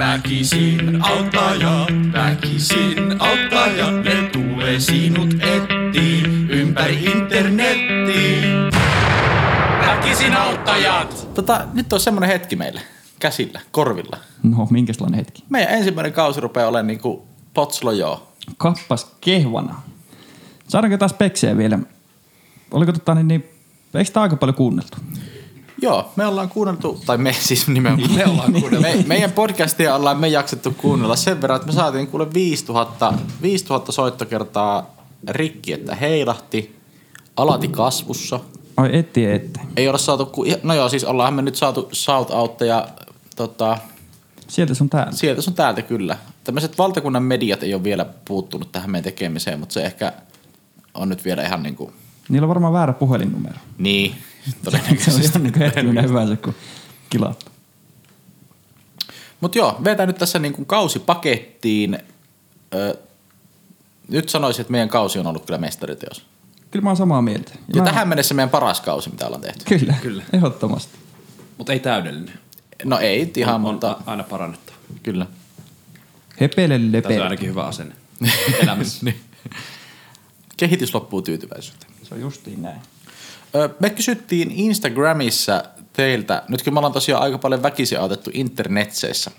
Väkisin auttaa väkisin auttaa ne tulee sinut etiin ympäri internettiin. Väkisin auttajat! Tota, nyt on semmoinen hetki meille käsillä, korvilla. No, minkälainen hetki? Meidän ensimmäinen kausi rupeaa olemaan niinku potslo joo. Kappas kehvana. Saadaanko taas peksejä vielä? Oliko tota niin, niin eikö tämä aika paljon kuunneltu? Joo, me ollaan kuunneltu, tai me siis nimenomaan. Me ollaan kuunneltu. Me, meidän podcastia ollaan me jaksettu kuunnella sen verran, että me saatiin kuule 5000, 5000 soittokertaa rikki, että heilahti, alati kasvussa. Ai etti ette. Ei olla saatu, ku, no joo, siis ollaan me nyt saatu shout ja tota, Sieltä sun täällä. sieltä sun täältä kyllä. Tämmöiset valtakunnan mediat ei ole vielä puuttunut tähän meidän tekemiseen, mutta se ehkä on nyt vielä ihan niin kuin, Niillä on varmaan väärä puhelinnumero. niin, Se on niin hetkinen hyvä se, kun kilaat. Mutta joo, vetää nyt tässä niin kuin kausi pakettiin. Ö, nyt sanoisin, että meidän kausi on ollut kyllä mestariteos. Kyllä mä oon samaa mieltä. Ja mä... tähän mennessä meidän paras kausi, mitä ollaan tehty. Kyllä, Kyllä. Ehdottomasti. Mutta ei täydellinen. No ei ihan, on, mutta on aina parannettava. kyllä. Hepele Tässä on lepele. ainakin hyvä asenne elämässä. niin. Kehitys loppuu tyytyväisyyteen. Se on justiin näin. Me kysyttiin Instagramissa teiltä, nyt kun me ollaan tosiaan aika paljon väkisin autettu internetseissä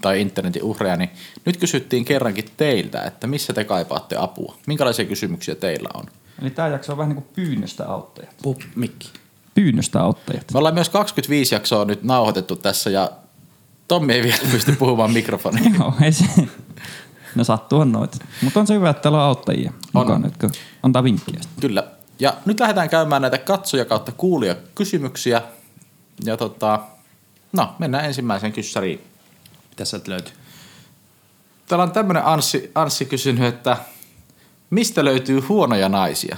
tai internetin uhreja, niin nyt kysyttiin kerrankin teiltä, että missä te kaipaatte apua? Minkälaisia kysymyksiä teillä on? Eli tää jakso on vähän niin kuin pyynnöstä auttajat. Puh, mikki. Pyynnöstä auttajat. Me ollaan myös 25 jaksoa nyt nauhoitettu tässä ja Tommi ei vielä pysty puhumaan mikrofoniin. Joo, ei se. No sattuuhan noita. Mutta on se hyvä, että täällä on auttajia On. mukana, jotka antaa vinkkiä. Kyllä. Ja nyt lähdetään käymään näitä katsoja kautta kuulia kysymyksiä. Ja tota, no, mennään ensimmäiseen kyssäriin. Mitä sieltä löytyy? Täällä on tämmönen Anssi, Anssi kysynyt, että mistä löytyy huonoja naisia?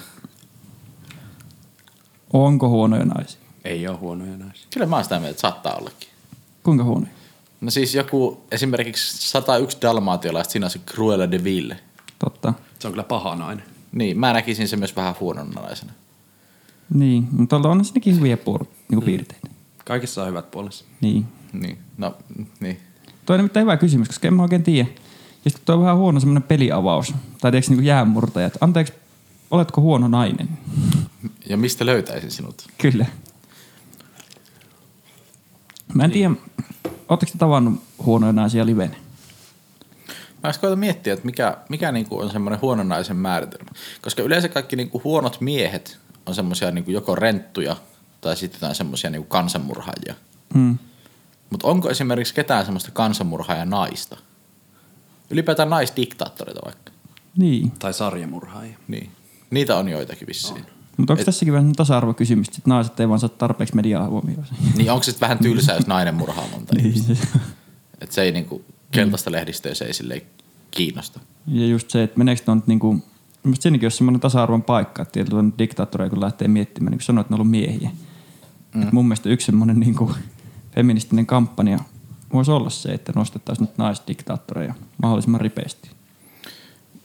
Onko huonoja naisia? Ei ole huonoja naisia. Kyllä mä oon sitä mieltä, että saattaa ollakin. Kuinka huonoja? No siis joku esimerkiksi 101 dalmaatialaista, siinä on se Cruella de Ville. Totta. Se on kyllä paha nainen. Niin, mä näkisin sen myös vähän huonona naisena. Niin, mutta on siinäkin hyviä puol- niinku piirteitä. Kaikissa on hyvät puolensa. Niin. Niin, no, niin. Toi on nimittäin hyvä kysymys, koska en mä oikein tiedä. Ja sitten toi on vähän huono semmoinen peliavaus. Tai tiedätkö niinku jäänmurtajat. Anteeksi, oletko huono nainen? Ja mistä löytäisin sinut? Kyllä. Mä en tiedä, ootteko te tavannut huonoja naisia livenä? Mä koeta miettiä, että mikä, mikä niinku on semmoinen huonon naisen määritelmä. Koska yleensä kaikki niinku huonot miehet on semmoisia niinku joko renttuja tai sitten jotain semmoisia niinku kansanmurhaajia. Hmm. Mutta onko esimerkiksi ketään semmoista kansanmurhaaja naista? Ylipäätään naisdiktaattoreita vaikka. Niin. Tai sarjamurhaaja. Niin. Niitä on joitakin vissiin. Mutta onko tässäkin vähän tasa-arvokysymys, että naiset ei vaan saa tarpeeksi mediaa huomioon? Niin onko se vähän tylsää, jos nainen murhaa monta niin. Että se ei niinku keltaista lehdistöä se ei silleen kiinnosta. Ja just se, että meneekö tuon niinku, mielestäni siinäkin olisi semmoinen tasa-arvon paikka, että tietyllä diktaattoreja kun lähtee miettimään, niin kuin sanoit, että ne on ollut miehiä. Mm. mun mielestä yksi semmoinen niinku feministinen kampanja voisi olla se, että nostettaisiin nyt naisdiktaattoreja mahdollisimman ripeästi.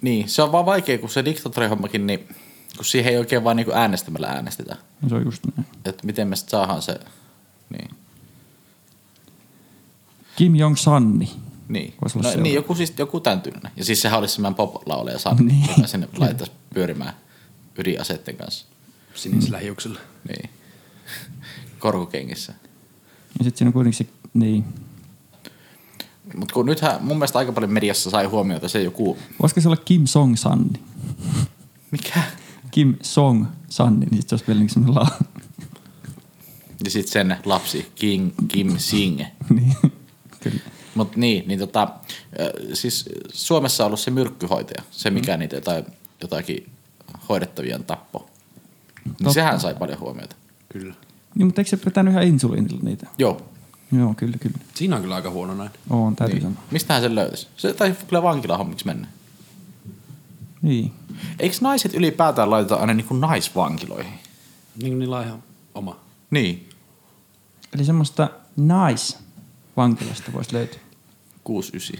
Niin, se on vaan vaikea, kun se diktaattorihommakin, niin kun siihen ei oikein vaan niinku äänestämällä äänestetä. Ja se on just näin. Että miten me sitten saadaan se, niin. Kim Jong-sanni. Niin, no, seuraava. niin joku, siis, joku tämän tyylinen. Ja siis sehän olisi semmoinen pop-lauleja Sanni, Niin. niin. joka sinne laitettaisiin pyörimään ydinaseiden kanssa. Sinisillä hiuksilla. Niin. Korkukengissä. Ja sitten siinä on kuitenkin se, niin. Mutta kun nythän mun mielestä aika paljon mediassa sai huomiota se joku, Voisiko se olla Kim Song-sanni? mikä? Kim Song-sanni, niin sit se olisi vielä niin semmoinen la... Ja sitten sen lapsi, King, Kim Sing. niin. Kyllä. Mutta niin, niin tota, siis Suomessa on ollut se myrkkyhoitaja, se mikä mm. niitä jotain, jotakin hoidettavien tappo. Niin Totta. sehän sai paljon huomiota. Kyllä. Niin, mutta eikö se vetänyt ihan insuliinilla niitä? Joo. Joo, kyllä, kyllä. Siinä on kyllä aika huono nainen. On, täytyy Niin. sanoa. Mistähän sen löytäisi? Se taisi kyllä vankilahommiksi mennä. Niin. Eikö naiset ylipäätään laiteta aina niin kuin naisvankiloihin? Niin kuin niillä on ihan oma. Niin. Eli semmoista nice-vankilasta voisi löytyä. 6-9.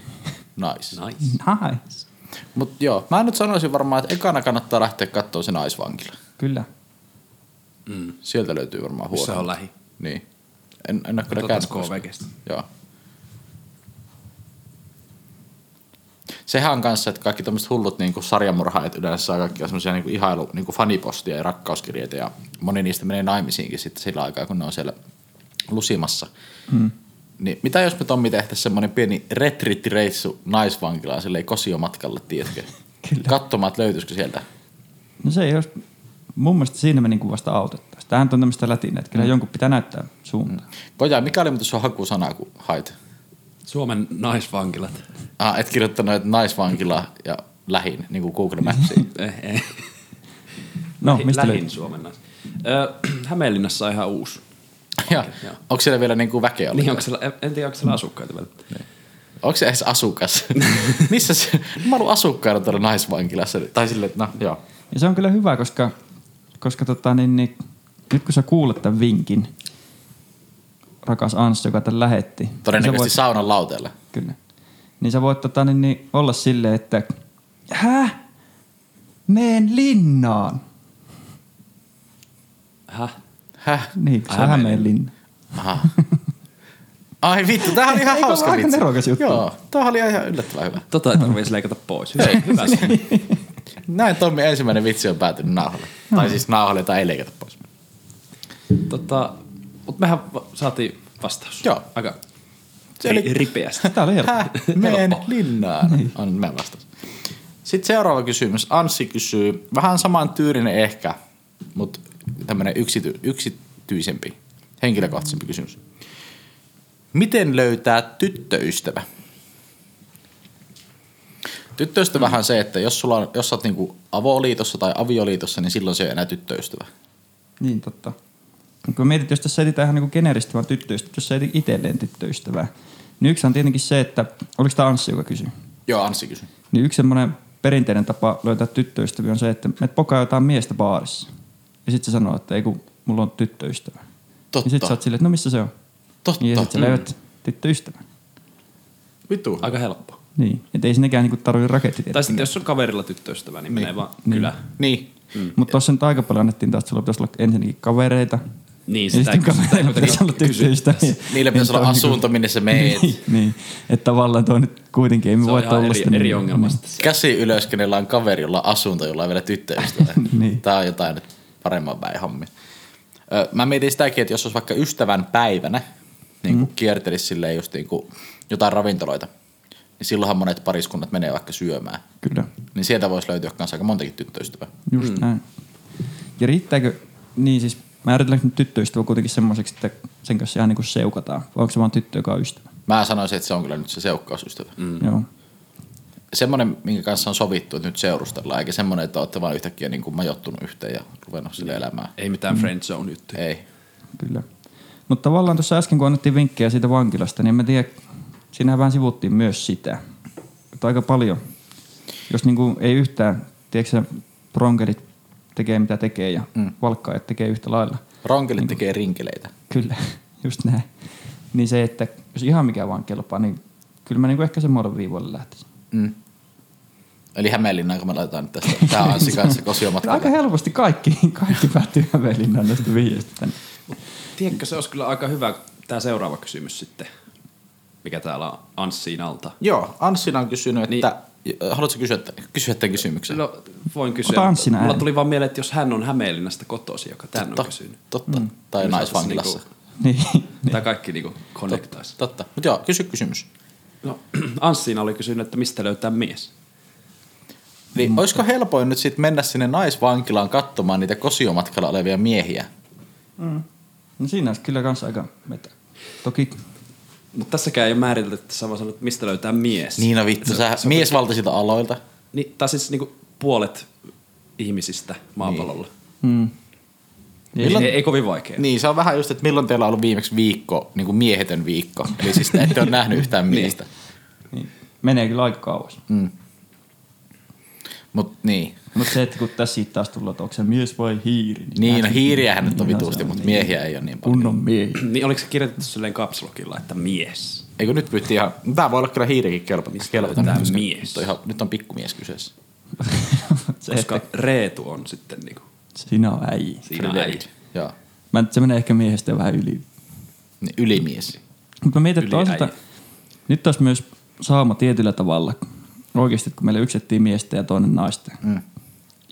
Nice. Nice. Nice. Mutta joo, mä nyt sanoisin varmaan, että ekana kannattaa lähteä katsoa se naisvankila. Kyllä. Mm. Sieltä löytyy varmaan Se huono. on lähi. Niin. En, en ole kyllä käynyt. Joo. sehän on kanssa, että kaikki tämmöiset hullut niin sarjamurhaajat yleensä saa kaikkia semmoisia niin ihailu, niin fanipostia ja rakkauskirjeitä ja moni niistä menee naimisiinkin sitten sillä aikaa, kun ne on siellä lusimassa. Mm. Niin mitä jos me Tommi tehtäisiin semmoinen pieni retriittireissu naisvankilaan silleen kosiomatkalle, tiedätkö? Kyllä. Katsomaan, että löytyisikö sieltä. No se ei olisi, mun mielestä siinä me niinku vasta autettaisiin. Tämähän on tämmöistä lätinä, että kyllä mm. jonkun pitää näyttää suuntaan. Koja, mikä oli muuten sun hakusana, kun hait? Suomen naisvankilat. Ah, et kirjoittanut, että naisvankila ja lähin, niin kuin Google Mapsiin. Eh, eh. No, mistä Lähin löytyy? Suomen nais. Hämeenlinnassa on ihan uusi. ja, joo. onko siellä vielä niin kuin väkeä ollut? Niin, onko siellä, en tiedä, onko siellä asukkaita vielä. Onko se edes asukas? Missä se? Mä ollut asukkaana tuolla naisvankilassa. Tai että no joo. Ja se on kyllä hyvä, koska, koska tota, niin, niin, nyt kun sä kuulet tämän vinkin, rakas Anssi, joka tämän lähetti. niin Todennäköisesti voit- saunan lauteella. Kyllä. Niin sä voit tota, niin, niin, olla silleen, että häh? Meen linnaan. Häh? Häh? Niin, se on Hämeenlinna. Aha. Ai vittu, tämähän oli ihan Eikö hauska ole aika vitsi. nerokas juttu? Joo, tämähän oli ihan yllättävän hyvä. Tota ei tarvitsisi leikata pois. Hyvä, hyvä se. Näin Tommi ensimmäinen vitsi on päätynyt nauhalle. Tai siis nauhalle, jota ei leikata pois. tota, mutta mehän saatiin vastaus. Joo. Aika Se oli- ri- ripeästi. Tää oli helppo. Meen linnaan. On mä vastaus. Sitten seuraava kysymys. Anssi kysyy, vähän saman tyylinen ehkä, mutta tämmöinen yksity, yksityisempi, henkilökohtaisempi kysymys. Miten löytää tyttöystävä? Tyttöystävähän on se, että jos, sulla on, jos sä oot niinku avoliitossa tai avioliitossa, niin silloin se ei ole enää tyttöystävä. Niin, totta. Kun mietit, jos tässä etsitään ihan niin tyneristä vaan tyttöystävää, jos sä etit itselleen tyttöystävää, niin yksi on tietenkin se, että, oliko tämä Anssi, joka kysyi? Joo, Anssi kysyy. Niin yksi semmoinen perinteinen tapa löytää tyttöystäviä on se, että me pokaa jotain miestä baarissa. Ja sitten se sanoo, että ei kun mulla on tyttöystävä. Totta. Ja sitten sä oot silleen, että no missä se on? Totta. Niin, ja sitten sä löydät tyttöystävän. Vitu. Aika helppo. Niin, että ei sinnekään niinku tarvitse raketti Tai sitten jos on kaverilla tyttöystävä, niin menee vaan Niin. kylä. Niin. Mm. Mutta tuossa nyt aika paljon annettiin taas, että sulla pitäisi olla ensinnäkin kavereita. Niin, ja sitä sitten ei- sitä ei kavereilla pitäisi olla tyttöystäviä. Niillä pitäisi olla Niin on asunto, minne sä meet. Niin, niin. että tavallaan toi nyt kuitenkin ei me Se voi tollaista. eri, eri niin- ongelma niin. sitten. se. Käsi ylös, kenellä on kaveri, jolla on asunto, jolla on vielä tyttöystävä. Niin. Tää on jotain nyt paremman päin hommia. Mä mietin sitäkin, että jos olisi vaikka ystävän päivänä, niin kuin mm. kiertelisi silleen just niin kuin jotain ravintoloita, niin silloinhan monet pariskunnat menee vaikka syömään. Kyllä, Niin sieltä voisi löytyä myös aika montakin tyttöystävää. just mm. näin. Ja riittääkö, niin siis määritelläänkö nyt tyttöystävä kuitenkin semmoiseksi, että sen kanssa ihan niin kuin seukataan? Vai onko se vaan tyttö, joka on ystävä? Mä sanoisin, että se on kyllä nyt se seukkausystävä. Mm. Mm. Joo. Semmoinen, minkä kanssa on sovittu, että nyt seurustellaan, eikä semmoinen, että olette vaan yhtäkkiä niin kuin majottunut yhteen ja ruvennut sille elämään. Ei mitään friend zone juttuja. Ei. Kyllä. Mutta tavallaan tuossa äsken, kun annettiin vinkkejä siitä vankilasta, niin mä tiedän, siinähän vähän sivuttiin myös sitä. Että aika paljon, jos niinku ei yhtään, tiedätkö sä, bronkerit tekee mitä tekee ja mm. valkkaajat tekee yhtä lailla. Ronkelit tekee rinkeleitä. Kyllä, just näin. Niin se, että jos ihan mikä vaan kelpaa, niin kyllä mä niinku ehkä semmoinen viivoille lähtisin. Mm. Eli Hämeenlinnaan, kun me laitetaan nyt tästä, tää Anssi kanssa kosiomatkalle. Aika helposti kaikki, kaikki päättyy Hämeenlinnaan näistä vihjeistä tänne. Tiedätkö, se olisi kyllä aika hyvä tämä seuraava kysymys sitten, mikä täällä on Anssiin alta. Joo, Anssina on kysynyt, Niin. että... Haluatko kysyä, kysyä tämän kysymyksen? No, voin kysyä. Ota Anssina Mulla ääni. tuli vaan mieleen, että jos hän on Hämeenlinnasta kotosi, joka tän on kysynyt. Totta. Mm. Tai Niin naisvankilassa. saataisiin Niin. Tämä kaikki niinku connectaisi. Totta. Mutta joo, kysy kysymys. No, Anssiina oli kysynyt, että mistä löytää mies. Niin, mm. olisiko helpoin nyt sitten mennä sinne naisvankilaan katsomaan niitä kosiomatkalla olevia miehiä? No siinä olisi kyllä kans aika metä. Toki Mutta tässäkään ei ole määritelty, että sä vaan sanot, että mistä löytää mies. Niin no vittu, sä miesvaltaisilta aloilta. Niin, tai siis niinku puolet ihmisistä maapallolla. Mm. Milloin- Ei, ei kovin vaikea. Niin, se on vähän just, että milloin teillä on ollut viimeksi viikko, niin kuin miehetön viikko. Eli siis te ette ole nähnyt yhtään miestä. Niin. Menee kyllä aika kauas. Mm. Mut niin. Mutta se, että kun tässä siitä taas tullaan, että onko se mies vai hiiri. Niin, no hiiriähän nyt on Niin, on mutta niin. miehiä ei ole niin paljon. Kunnon miehi. Niin oliko se kirjoitettu silleen kapslokilla, että mies? Eikö nyt pyytti ihan, no tää voi olla kyllä hiirikin kelpo, löytää koska mies? Nyt on, ihan, nyt on pikkumies kyseessä. se, Koska että Reetu on sitten niinku, sinä on äijä. siinä on äiti. Joo. Mä, se menee ehkä miehestä vähän yli. Niin, ylimies. Mutta mä mietin, että äijä. nyt olisi myös saama tietyllä tavalla, oikeasti, että kun meille yksi etsii miestä ja toinen naista. Mm.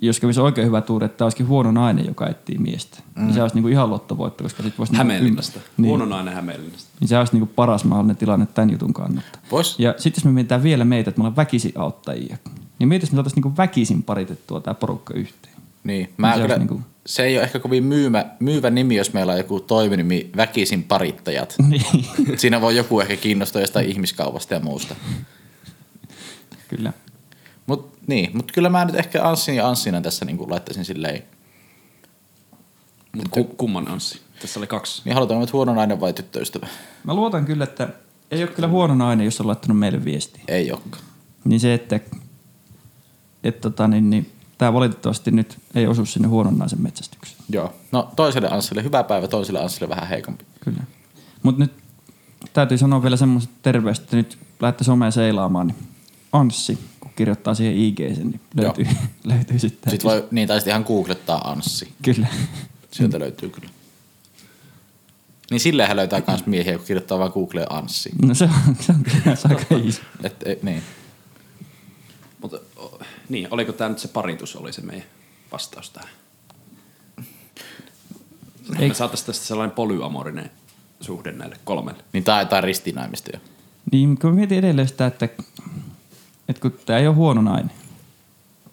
Jos kävisi oikein hyvä tuuri, että tämä olisikin huono nainen, joka etsii miestä. Mm. Niin se olisi niinku ihan lottovoitto, koska sit voisi niinku Hämeenlinnasta. Niin. Huono nainen Hämeenlinnasta. Niin se olisi niinku paras mahdollinen tilanne tämän jutun kannalta. Vois- Ja sitten jos me mietitään vielä meitä, että me ollaan väkisin auttajia, niin mietis, me saataisiin niinku väkisin paritettua tämä porukka yhteen. Niin, mä Se se, kyllä, niinku... se ei ole ehkä kovin myymä, myyvä nimi, jos meillä on joku toiminimi väkisin parittajat. niin, Siinä voi joku ehkä kiinnostua jostain ihmiskaupasta ja muusta. Kyllä. Mut, niin, mut kyllä mä nyt ehkä Anssin ja Anssina tässä niin laittaisin silleen. Mut ku, kumman Anssi? Tässä oli kaksi. Niin halutaanko nyt huono nainen vai tyttöystävä? Mä luotan kyllä, että ei ole kyllä huono nainen, jos on laittanut meille viestiä. Ei olekaan. Niin se, että, että tota, niin, niin, tämä valitettavasti nyt ei osu sinne huonon naisen metsästykseen. Joo. No toiselle Anssille hyvä päivä, toiselle Anssille vähän heikompi. Kyllä. Mutta nyt täytyy sanoa vielä semmoiset terveiset, että nyt lähdette someen seilaamaan, niin Anssi, kun kirjoittaa siihen IG sen, niin löytyy, löytyy sitten. Sitten voi, niin tai sitten ihan googlettaa Anssi. Kyllä. Sieltä löytyy kyllä. Niin silleenhän löytää myös miehiä, kun kirjoittaa vaan Googleen Anssi. No se on, se on kyllä aika easy. Et, ei, niin. Mutta o, niin, oliko tämä nyt se paritus oli se meidän vastaus tähän? Ei- Me saataisiin tästä sellainen polyamorinen suhde näille kolmelle. Niin tai, tai ristinaimista jo. Niin, kun mietin edelleen sitä, että, että kun tämä ei ole huono nainen,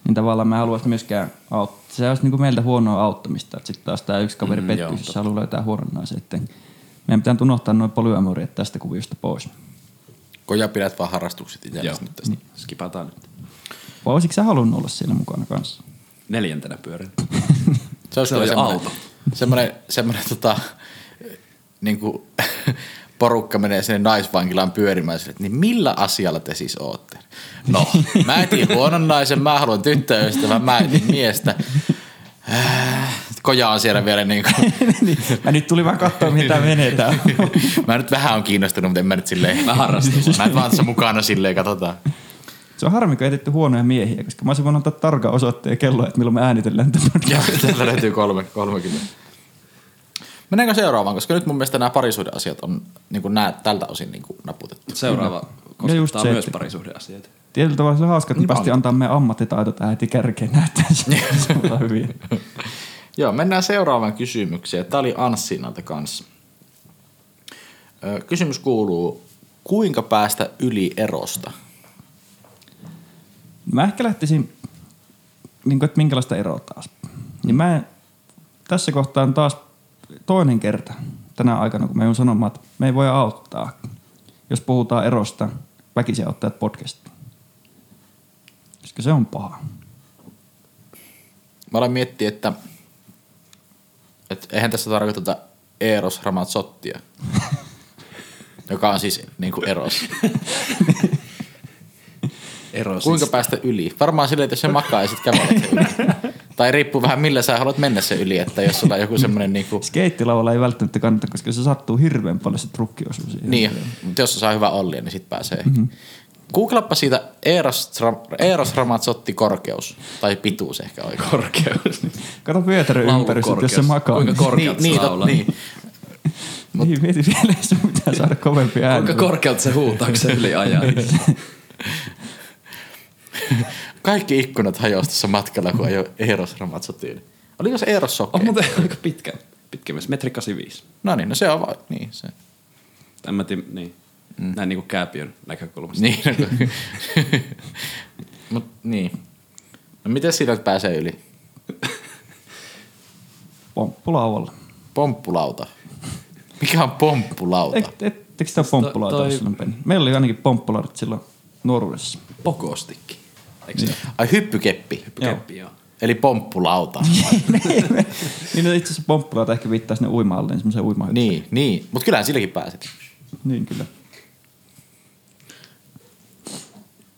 niin tavallaan mä en halua sitä myöskään auttaa. Se olisi niin kuin meiltä huonoa auttamista. Että sitten taas tämä yksi kaveri Mm, pettyy, jos haluaa löytää huonon naisen. Että meidän pitää unohtaa noin polyamoriat tästä kuviosta pois. Koja pidät vaan harrastukset itsellesi nyt tästä. niin. skipataan nyt. Vai olisitko sä halunnut olla siellä mukana kanssa? Neljäntenä pyörän. Se olisi Se semmoinen, auto. semmoinen, semmoinen tota, niin kuin, porukka menee sinne naisvankilaan pyörimään sille, että niin millä asialla te siis ootte? No, mä etin huonon naisen, mä haluan tyttöystävän, mä etin miestä. Äh, Koja on siellä vielä niin kuin, mä nyt tuli vaan katsoa, mitä menee tää. mä nyt vähän on kiinnostunut, mutta en mä nyt silleen. Mä harrastan. Mä nyt vaan tässä mukana silleen, katsotaan. Se on harmi, kun etetty huonoja miehiä, koska mä olisin voinut antaa tarkan osoitteen kello, että milloin me äänitellään tätä. Joo, täältä löytyy kolme, 30. Mennäänkö seuraavaan, koska nyt mun mielestä nämä parisuhdeasiat on niin kuin nämä, tältä osin niin kuin naputettu. Seuraava Ja just koskettaa se, myös parisuhdeasioita. Tietyllä tavalla se on hauska, että Niin päästiin antaa meidän ammattitaito tähän heti kärkeen näyttää se on hyviä. Joo, mennään seuraavaan kysymykseen. Tämä oli Anssinalta kanssa. Kysymys kuuluu, kuinka päästä yli erosta? Mä ehkä lähtisin, niin kuin, että minkälaista eroa taas. Niin mä en- tässä kohtaa on taas toinen kerta tänä aikana, kun mä joudun sanomaan, että me ei voi auttaa, jos puhutaan erosta väkisin auttajat podcastiin. Koska se on paha. Mä olen miettinyt, että, että eihän tässä tarkoiteta Eros Ramazzottia, joka on siis niin kuin eros. Ero Kuinka päästä yli? Varmaan silleen, että jos se makaa ja sitten kävelet yli. Tai riippuu vähän millä sä haluat mennä se yli, että jos sulla on joku semmoinen niin kuin, Skeittilavalla ei välttämättä kannata, koska se sattuu hirveän paljon se trukkiosuus. siihen. niin, mutta jos se saa hyvä ollia, niin sit pääsee. Mm-hmm. Googlappa siitä Eros, Eros Ramazzotti korkeus, tai pituus ehkä oikein. korkeus. Kato vyötärön ympäri, sit, jos se makaa. Kuinka korkealta niin, se niin, laulaa? niin. niin, mieti vielä, jos sun pitää saada kovempi ääni. Kuinka korkealta se huutaa, kun se yli ajaa. Kaikki ikkunat hajosi tuossa matkalla, kun ajoi Eros Ramazzottiin. Oliko se Eros Sokkei? On muuten aika pitkä. Pitkä myös, metri 85. No niin, no se on vaan, niin se. En mä tiedä, niin. Mm. Näin niinku kääpiön näkökulmasta. Niin, no, Mut niin. No miten siitä pääsee yli? Pomppulauvalla. Pomppulauta. Mikä on pomppulauta? Eikö ettekö sitä pomppulauta toi-? Meillä oli ainakin pomppulaudat silloin nuoruudessa. Pokostikki. Eikö se? Ai hyppykeppi. Hyppykeppi, joo. Eli pomppulauta. niin no itse asiassa pomppulauta ehkä viittaa sinne uima-alleen, semmoiseen uima niin, niin. Mutta kyllähän silläkin pääset. niin kyllä.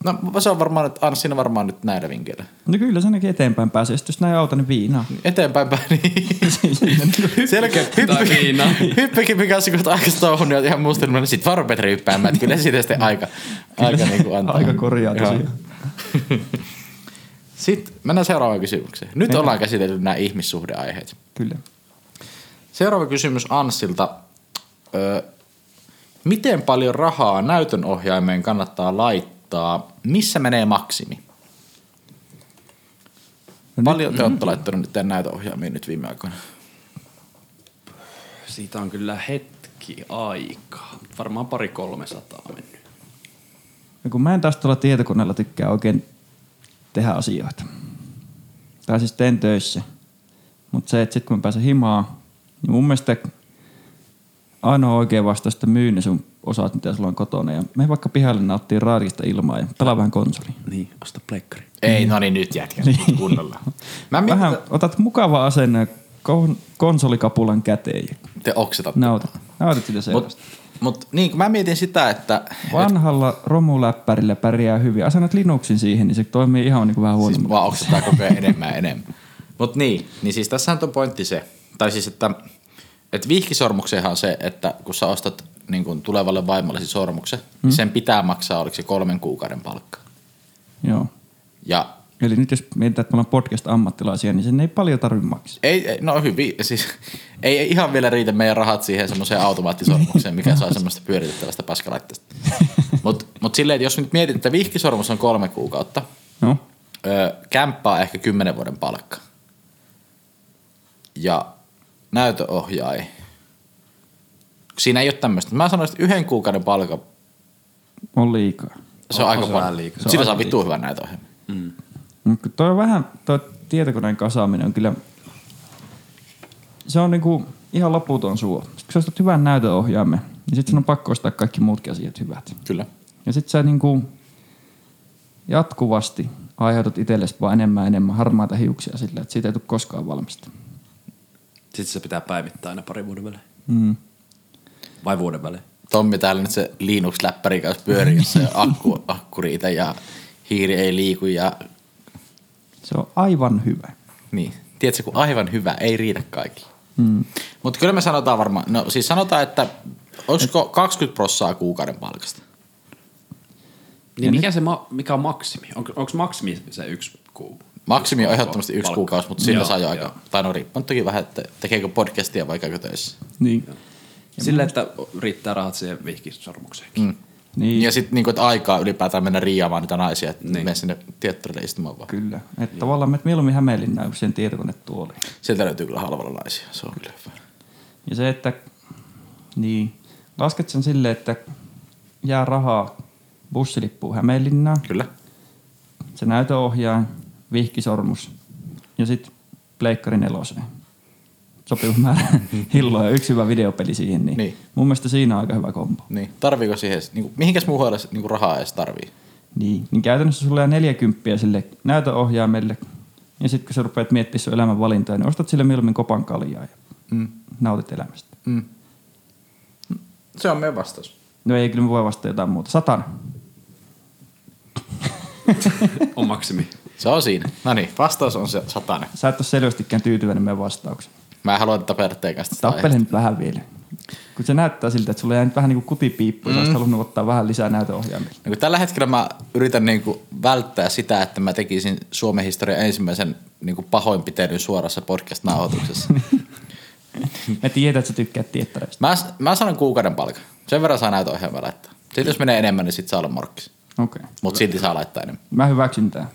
No se on varmaan, että Anssi on varmaan nyt näillä vinkkeillä. No kyllä se ainakin eteenpäin pääsee. Sitten jos näin auta, niin viinaa. Eteenpäin päin, niin. Selkeä Tai viina. hyppykin kanssa, kun aika touhunut ja ihan mustelma, niin sitten varometri hyppäämään, että kyllä se siitä sitten aika, aika niin kuin antaa. Aika korjaa Joo. tosiaan. Sitten mennään seuraavaan kysymykseen. Nyt Mennään. ollaan käsitelty nämä ihmissuhdeaiheet. Kyllä. Seuraava kysymys Anssilta. Ö, miten paljon rahaa näytönohjaimeen kannattaa laittaa, missä menee maksimi? No Paljon te olette laittanut nyt teidän näytöohjaamiin nyt viime aikoina? Siitä on kyllä hetki aikaa. Varmaan pari kolmesataa mennyt. Ja kun mä en taas tuolla tietokoneella tykkää oikein tehdä asioita. Tai siis teen töissä. Mutta se, että sit kun mä pääsen himaan, niin mun mielestä ainoa oikea vastaus, että myy ne sun osat, mitä sulla on kotona. Ja me vaikka pihalle nauttii raadista ilmaa ja pelaa vähän konsoliin. Niin, osta pleikkari. Ei, no niin nyt jätkä kunnolla. Mä mietin, Vähän otat mukava asenne kon- konsolikapulan käteen te oksetatte. nautit, nautit sitä sellaista. mut niin, kun mä mietin sitä, että Vanhalla romuläppärillä pärjää hyvin. Asennat Linuxin siihen, niin se toimii ihan niin kuin vähän siis huonommin. vaan oksettaa koko ajan enemmän ja enemmän. Mut niin, niin siis tässä on pointti se, tai siis että, että vihkisormukseenhan on se, että kun sä ostat niin kun tulevalle vaimollesi sormuksen, mm. niin sen pitää maksaa, oliko se kolmen kuukauden palkka. Joo. Ja Eli nyt jos mietitään, että me ollaan podcast-ammattilaisia, niin sen ei paljon tarvitse maksaa. ei, ei, no hyvin, siis ei, ei ihan vielä riitä meidän rahat siihen semmoiseen automaattisormukseen, mikä saa semmoista pyöritettävästä paskalaitteesta. Mutta mut silleen, että jos nyt mietit, että vihkisormus on kolme kuukautta, No, kämppä on ehkä kymmenen vuoden palkka. Ja näytöohjaaja. Siinä ei ole tämmöistä. Mä sanoisin, että yhden kuukauden palkka, on liikaa. se on, On- aika paljon. Sillä saa vittu hyvän näytöohjelman. Mutta toi on vähän, toi tietokoneen kasaaminen on kyllä, se on niinku ihan loputon suo. Sitten kun sä ostat hyvän näytöohjaamme, niin sitten sun on pakko ostaa kaikki muutkin asiat hyvät. Kyllä. Ja sitten sä niinku jatkuvasti aiheutat itsellesi vaan enemmän ja enemmän harmaita hiuksia sillä, että siitä ei tule koskaan valmista. Sitten se pitää päivittää aina pari vuoden välein. Mm. Vai vuoden välein. Tommi täällä nyt se Linux-läppäri kanssa pyörii, jossa akku, akku riitä ja hiiri ei liiku ja Se on aivan hyvä. niin. Tiedätkö, kun aivan hyvä, ei riitä kaikille. Mm. Mutta kyllä me sanotaan varmaan, no siis sanotaan, että olisiko 20 prossaa kuukauden palkasta? Niin mikä, se ma- mikä on maksimi? Onko, onko maksimi se yksi kuu? Maksimi on ehdottomasti yksi Palkka. kuukausi, mutta sillä Joo, saa jo joo. aika, tai no riippuu toki vähän, että tekeekö podcastia vai käykö töissä. Niin. Sillä, että riittää rahat siihen vihkisormukseenkin. Mm. Niin. Ja sitten niinku, aikaa ylipäätään mennä riiaamaan niitä naisia, että niin. Mene sinne teatterille istumaan vaan. Kyllä. Että tavallaan menet mieluummin Hämeenlinnaan kuin sen tietokonetuoliin. Sieltä löytyy kyllä halvalla naisia, se on kyllä hyvä. Ja se, että niin, lasket sen silleen, että jää rahaa bussilippuun Hämeenlinnaan, Kyllä. se näytöohjaaja, vihkisormus ja sitten pleikkari neloseen. Sopiva määrä hilloa ja yksi hyvä videopeli siihen. Niin, Niin. niin. Mun mielestä siinä on aika hyvä kombo. Niin. Tarviiko siihen, niinku, mihinkäs muuhun edes niinku rahaa edes tarvii? Niin, niin käytännössä sulla jää 40 sille näytöohjaimelle ja sitten kun sä rupeat miettimään sun elämän valintoja, niin ostat sille mieluummin kopan kaljaa ja Mm. nautit elämästä. Mm. Se on meidän vastaus. No ei, kyllä me voi vastata jotain muuta. Satan. On maksimi. Se on siinä. No niin, vastaus on se satanen. Sä et ole selvästikään tyytyväinen meidän vastaukseen. Mä haluan tapella teidän kanssa tästä Tappele nyt vähän vielä. Kun se näyttää siltä, että sulla jää nyt vähän niin kuin kutipiippu, mm. ja halunnut ottaa vähän lisää näytöohjaimia. No tällä hetkellä mä yritän niinku välttää sitä, että mä tekisin Suomen historian ensimmäisen niinku pahoinpitelyn suorassa podcast-nauhoituksessa. Me tiedät, että sä tykkäät tiettäreistä. mä, mä sanon kuukauden palkan. Sen verran saa näytöohjelmaa laittaa. Sitten jos menee enemmän, niin sit saa olla morkkis. Okay. Mutta silti saa laittaa enemmän. Mä hyväksyn tää.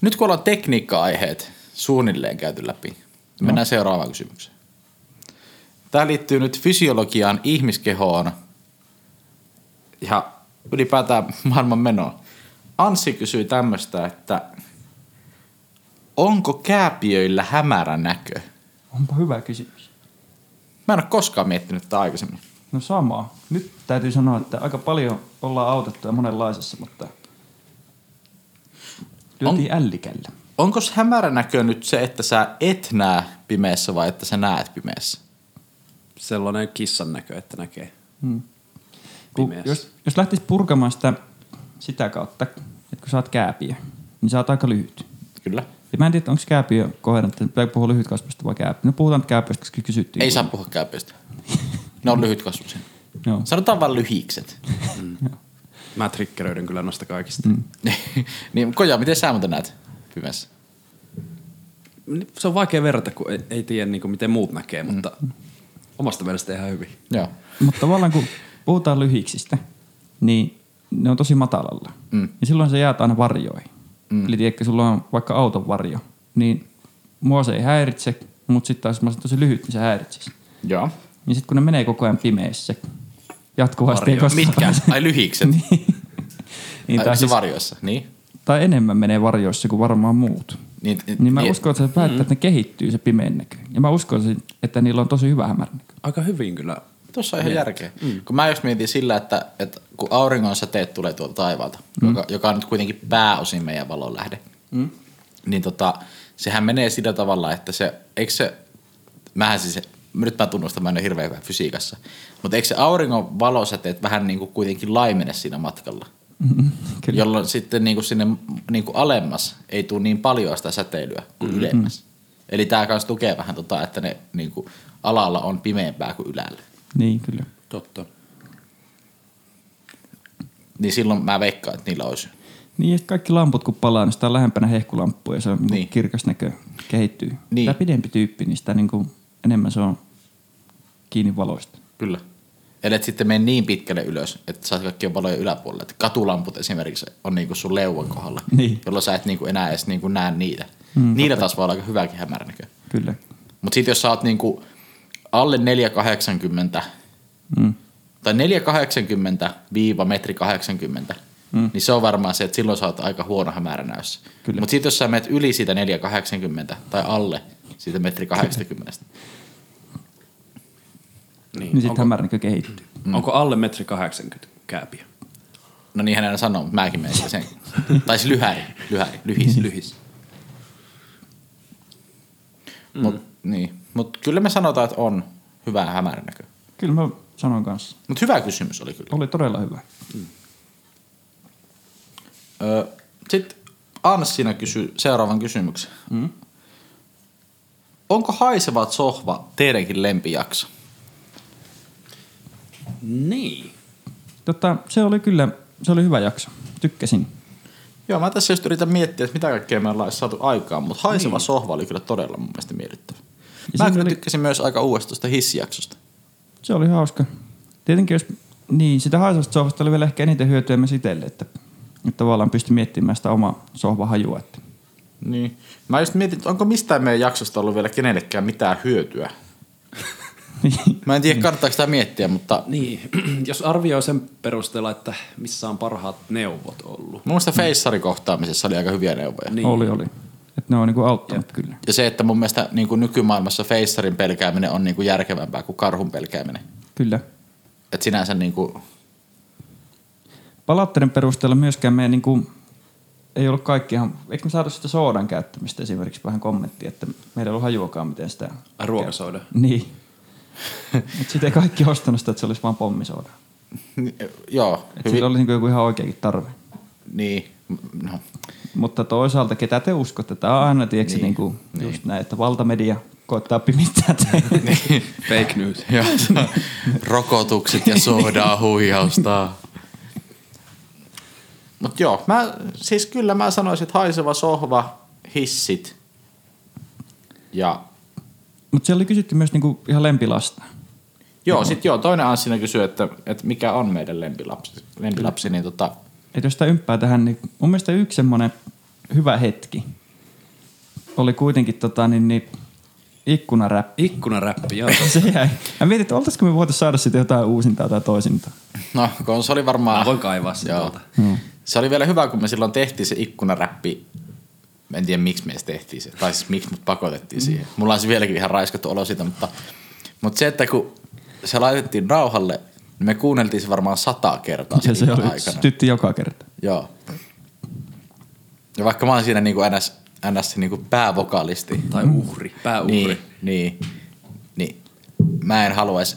Nyt kun ollaan tekniikka-aiheet suunnilleen käyty läpi, mennään seuraavaan kysymykseen. Tämä liittyy nyt fysiologiaan, ihmiskehoon ja ylipäätään maailman menoon. Anssi kysyy tämmöistä, että onko kääpiöillä hämärä näkö? Onpa hyvä kysymys. Mä en ole koskaan miettinyt tätä aikaisemmin. No sama. Nyt täytyy sanoa, että aika paljon ollaan autettu ja monenlaisessa, mutta lyötiin ällikällä. Onko hämärä näkö nyt se, että sä et näe pimeässä vai että sä näet pimeässä? Sellainen kissan näkö, että näkee. Kun, Pimeässä. jos, jos lähtisi purkamaan sitä sitä kautta, että kun sä oot kääpiö, niin sä oot aika lyhyt. Kyllä. Ja mä en tiedä, onko kääpiö kohdannut, että puhua lyhytkasvusta vai kääpiö. No puhutaan nyt kääpiöstä, koska kysyttiin. Ei saa puhua kääpiöstä. Ne on lyhytkasvuisia. Joo. Sanotaan vaan lyhikset. Mä triggeröidyn kyllä noista kaikista. Mm. niin, Koja, miten sä muuten näet pimeässä? Se on vaikea verrata, kun ei, ei tiedä niin kuin, miten muut näkee, mutta omasta mielestä ihan hyvin. Joo. Mutta tavallaan kun puhutaan lyhiksistä, niin ne on tosi matalalla. Mm. Ja silloin se jäät aina varjoihin. Mm. Eli tiedätkö, sulla on vaikka auton varjo, niin mua se ei häiritse, mutta sitten taas jos mä olisin tosi lyhyt, niin se häiritsisi. Joo. Ja sitten kun ne menee koko ajan pimeässä jatkuvasti. Varjo. koska- Mitkä? Ai lyhikset? niin. niin, Ai, tai, se siis, varjoissa, niin? Tai enemmän menee varjoissa kuin varmaan muut. Niin, Niin mä uskon, että se päättää, että ne kehittyy se pimeän näkö. Ja mä uskon, että niillä on tosi hyvä hämärä näkö. Aika hyvin kyllä. Tuossa on ihan järkeä. Mm. Kun mä just mietin sillä, että, että kun auringon säteet tulee tuolta taivaalta, mm. joka, joka on nyt kuitenkin pääosin meidän valonlähde, mm. niin tota, sehän menee sillä tavalla, että se, eikö se, mähän siis, nyt mä tunnustan, mä en ole hirveän hyvä fysiikassa, mutta eikö se auringon valosäteet vähän niin kuin kuitenkin laimene siinä matkalla? Mm-hmm. Kyllä. Jolloin sitten niin kuin sinne niin kuin alemmas ei tule niin paljon sitä säteilyä kuin mm-hmm. ylemmäs. Eli tämä kanssa tukee vähän tota, että ne niin kuin alalla on pimeämpää kuin ylällä. Niin, kyllä. Totta. Niin silloin mä veikkaan, että niillä olisi. Niin, että kaikki lamput kun palaa, niin sitä on lähempänä hehkulampua ja se on niin. Niin. kirkas näkö kehittyy. Niin. Tämä pidempi tyyppi, niin sitä niin kuin enemmän se on kiinni valoista. Kyllä. Eli et sitten mene niin pitkälle ylös, että saat kaikkien valojen yläpuolelle. Että katulamput esimerkiksi on niinku sun leuan kohdalla, Niin. jolloin sä et niinku enää edes niinku näe niitä. Mm, Niillä taas voi olla aika hyväkin hämäränäkö. Kyllä. Mutta sitten jos sä oot niinku alle 480 Mm. tai 480 viiva metri 80, mm. niin se on varmaan se, että silloin sä oot aika huono hämäränäössä. Kyllä. Mutta sitten jos sä menet yli siitä 480 tai alle siitä metri 80, Niin sitten onko, hämärä näkö kehittyy. mm. onko alle metri 80 kääpiä? no niin hän sanoo, mutta mäkin menen sen. tai siis lyhäri, lyhäri, lyhis. Lyhis. Mm. Mut, niin. Mut kyllä me sanotaan, että on hyvä hämäränäkö. Kyllä mä sanon kanssa. Mutta hyvä kysymys oli kyllä. Oli todella hyvä. Öö, Sitten Anssina kysyy seuraavan kysymyksen. Mm. Onko haisevat sohva teidänkin lempijakso? Niin. Tota, se oli kyllä, se oli hyvä jakso. Tykkäsin. Joo, mä tässä just yritän miettiä, että mitä kaikkea me ollaan saatu aikaan, mutta haiseva niin. sohva oli kyllä todella mun mielestä miellyttävä. Ja Mä kyllä oli- tykkäsin myös aika uudesta hissijaksosta. Se oli hauska. Tietenkin jos, niin sitä haisevasta sohvasta oli vielä ehkä eniten hyötyä myös itselle, että, että tavallaan pystyi miettimään sitä omaa sohvahajua. Että. Niin. Mä just mietin, että onko mistään meidän jaksosta ollut vielä kenellekään mitään hyötyä. Mä en tiedä, kannattaako sitä miettiä, mutta Niin, jos arvioi sen perusteella, että missä on parhaat neuvot ollut. mun mielestä feissarikohtaamisessa oli aika hyviä neuvoja. Niin. Oli, oli. Että ne on niinku auttanut kyllä. Ja se, että mun mielestä niin kuin nykymaailmassa feissarin pelkääminen on niin kuin järkevämpää kuin karhun pelkääminen. Kyllä. Et sinänsä niin kuin, Palautteiden perusteella myöskään me niinku, ei ollut kaikki ihan, eikö me saada sitä soodan käyttämistä esimerkiksi vähän kommenttia, että meillä ei ollut hajuakaan miten sitä... Ruokasooda. Niin. Mutta sitten ei kaikki ostanut sitä, että se olisi vaan pommisooda. ni- joo, Että sillä oli niinku joku ihan oikeakin tarve. niin, no, Mutta toisaalta, ketä te uskotte? Tämä on aina, tiedätkö, Niin, niin, niin niin. just näin, että valtamedia koittaa pimittää teitä. niin. Fake news. Joo, se on rokotukset ja soodaa huijausta. Mut joo, mä, siis kyllä mä sanoisin, että haiseva sohva, hissit ja Mutta siellä oli kysytty myös niinku ihan lempilasta. joo, sit joo, toinen Anssina kysyy, että, että mikä on meidän lempilapsi, lempilapsi niin tota, Että jos sitä ympää tähän, niin mun mielestä yksi semmoinen hyvä hetki oli kuitenkin tota, niin, niin, ikkunaräppi. Ikkunaräppi, joo. Se jäi. Mä mietin, että oltaisiko me voitu saada sitten jotain uusintaa tai toisintaa. no kun se oli varmaan... Mä voin kaivaa sen Joo. Hmm. Se oli vielä hyvä, kun me silloin tehtiin se ikkunaräppi. Mä en tiedä, miksi me edes tehtiin se. Tai siis miksi mut pakotettiin Hmm. siihen. Mulla on se vieläkin ihan raiskattu olo siitä, mutta, mutta se, että kun se laitettiin rauhalle, niin me kuunneltiin se varmaan sata kertaa Ja se oli aikana. tytti joka kerta. Joo. Ja vaikka mä oon siinä niin kuin NS, NS niin kuin päävokalisti. Tai uhri, pääuhri. Niin, niin, niin. Mä en haluaisi.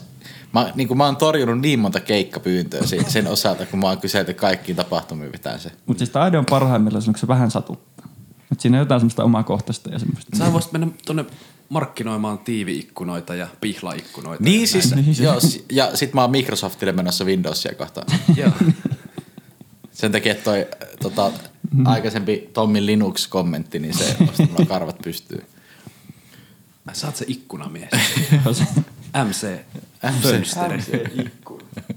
Mä, niin kuin mä oon torjunut niin monta keikkapyyntöä sen, sen osalta, kun mä oon kyselty kaikkiin tapahtumiin vetään se. Mutta siis taide on parhaimmillaan kun se vähän satuttaa. Mutta siinä on jotain semmoista omakohtaista ja semmoista. Sä voisit mennä tonne markkinoimaan tiiviikkunoita ja pihlaikkunoita. Niin ja siis, Niin. joo, ja sit mä oon Microsoftille menossa Windowsia kohtaan. näin. Joo. Sen takia, että toi tota, aikaisempi Tommin Linux-kommentti, niin se mulla karvat pystyy. Sä oot se ikkunamies. MC. Fönsteri.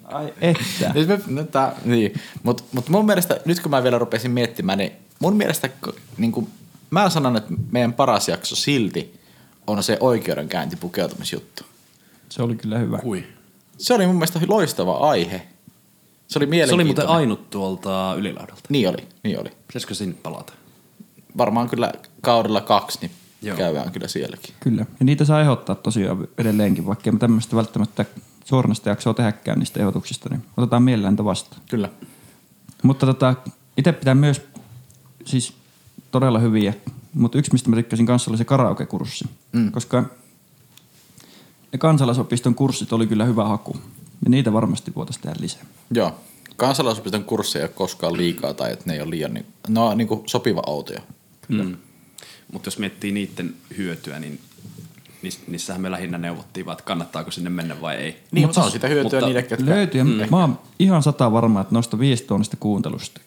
Ai että. Nyt me, no tää, niin. Mutta mut mun mielestä, nyt kun mä vielä rupesin miettimään, niin mun mielestä niin kuin, mä sanon, että meidän paras jakso silti on se oikeudenkäynti pukeutumisjuttu. Se oli kyllä hyvä. Kui. Se oli mun mielestä loistava aihe. Se oli Se oli mielenkiintoinen. muuten ainut tuolta ylilaudalta. Niin oli, niin oli. Pitäisikö sinne palata? Varmaan kyllä kaudella kaksi, niin Joo. Joo. käydään kyllä sielläkin. Kyllä. Ja niitä saa ehdottaa tosiaan edelleenkin, vaikka me tämmöistä välttämättä suoranaista jaksoa tehdäkään niistä ehdotuksista, niin otetaan mielellään niitä vastaan. Kyllä. Mutta tota, itse pitää myös siis todella hyviä, mutta yksi mistä mä tykkäsin kanssa oli se karaoke-kurssi, mm. koska ne kansalaisopiston kurssit oli kyllä hyvä haku. Ja niitä varmasti voitaisiin tehdä lisää. Joo. Kansalaisopiston kursseja ei ole koskaan liikaa tai että ne ei ole liian niin, no, niin kuin sopiva outoja. Mm. Mutta jos miettii niiden hyötyä, niin niis- niissähän me lähinnä neuvottiin vaan, että kannattaako sinne mennä vai ei. Niin, mutta on sitä hyötyä niille, ketkä... Löytyy. Mm. Mä oon ihan sata varma, että noista viisi tuonnista kuuntelusta,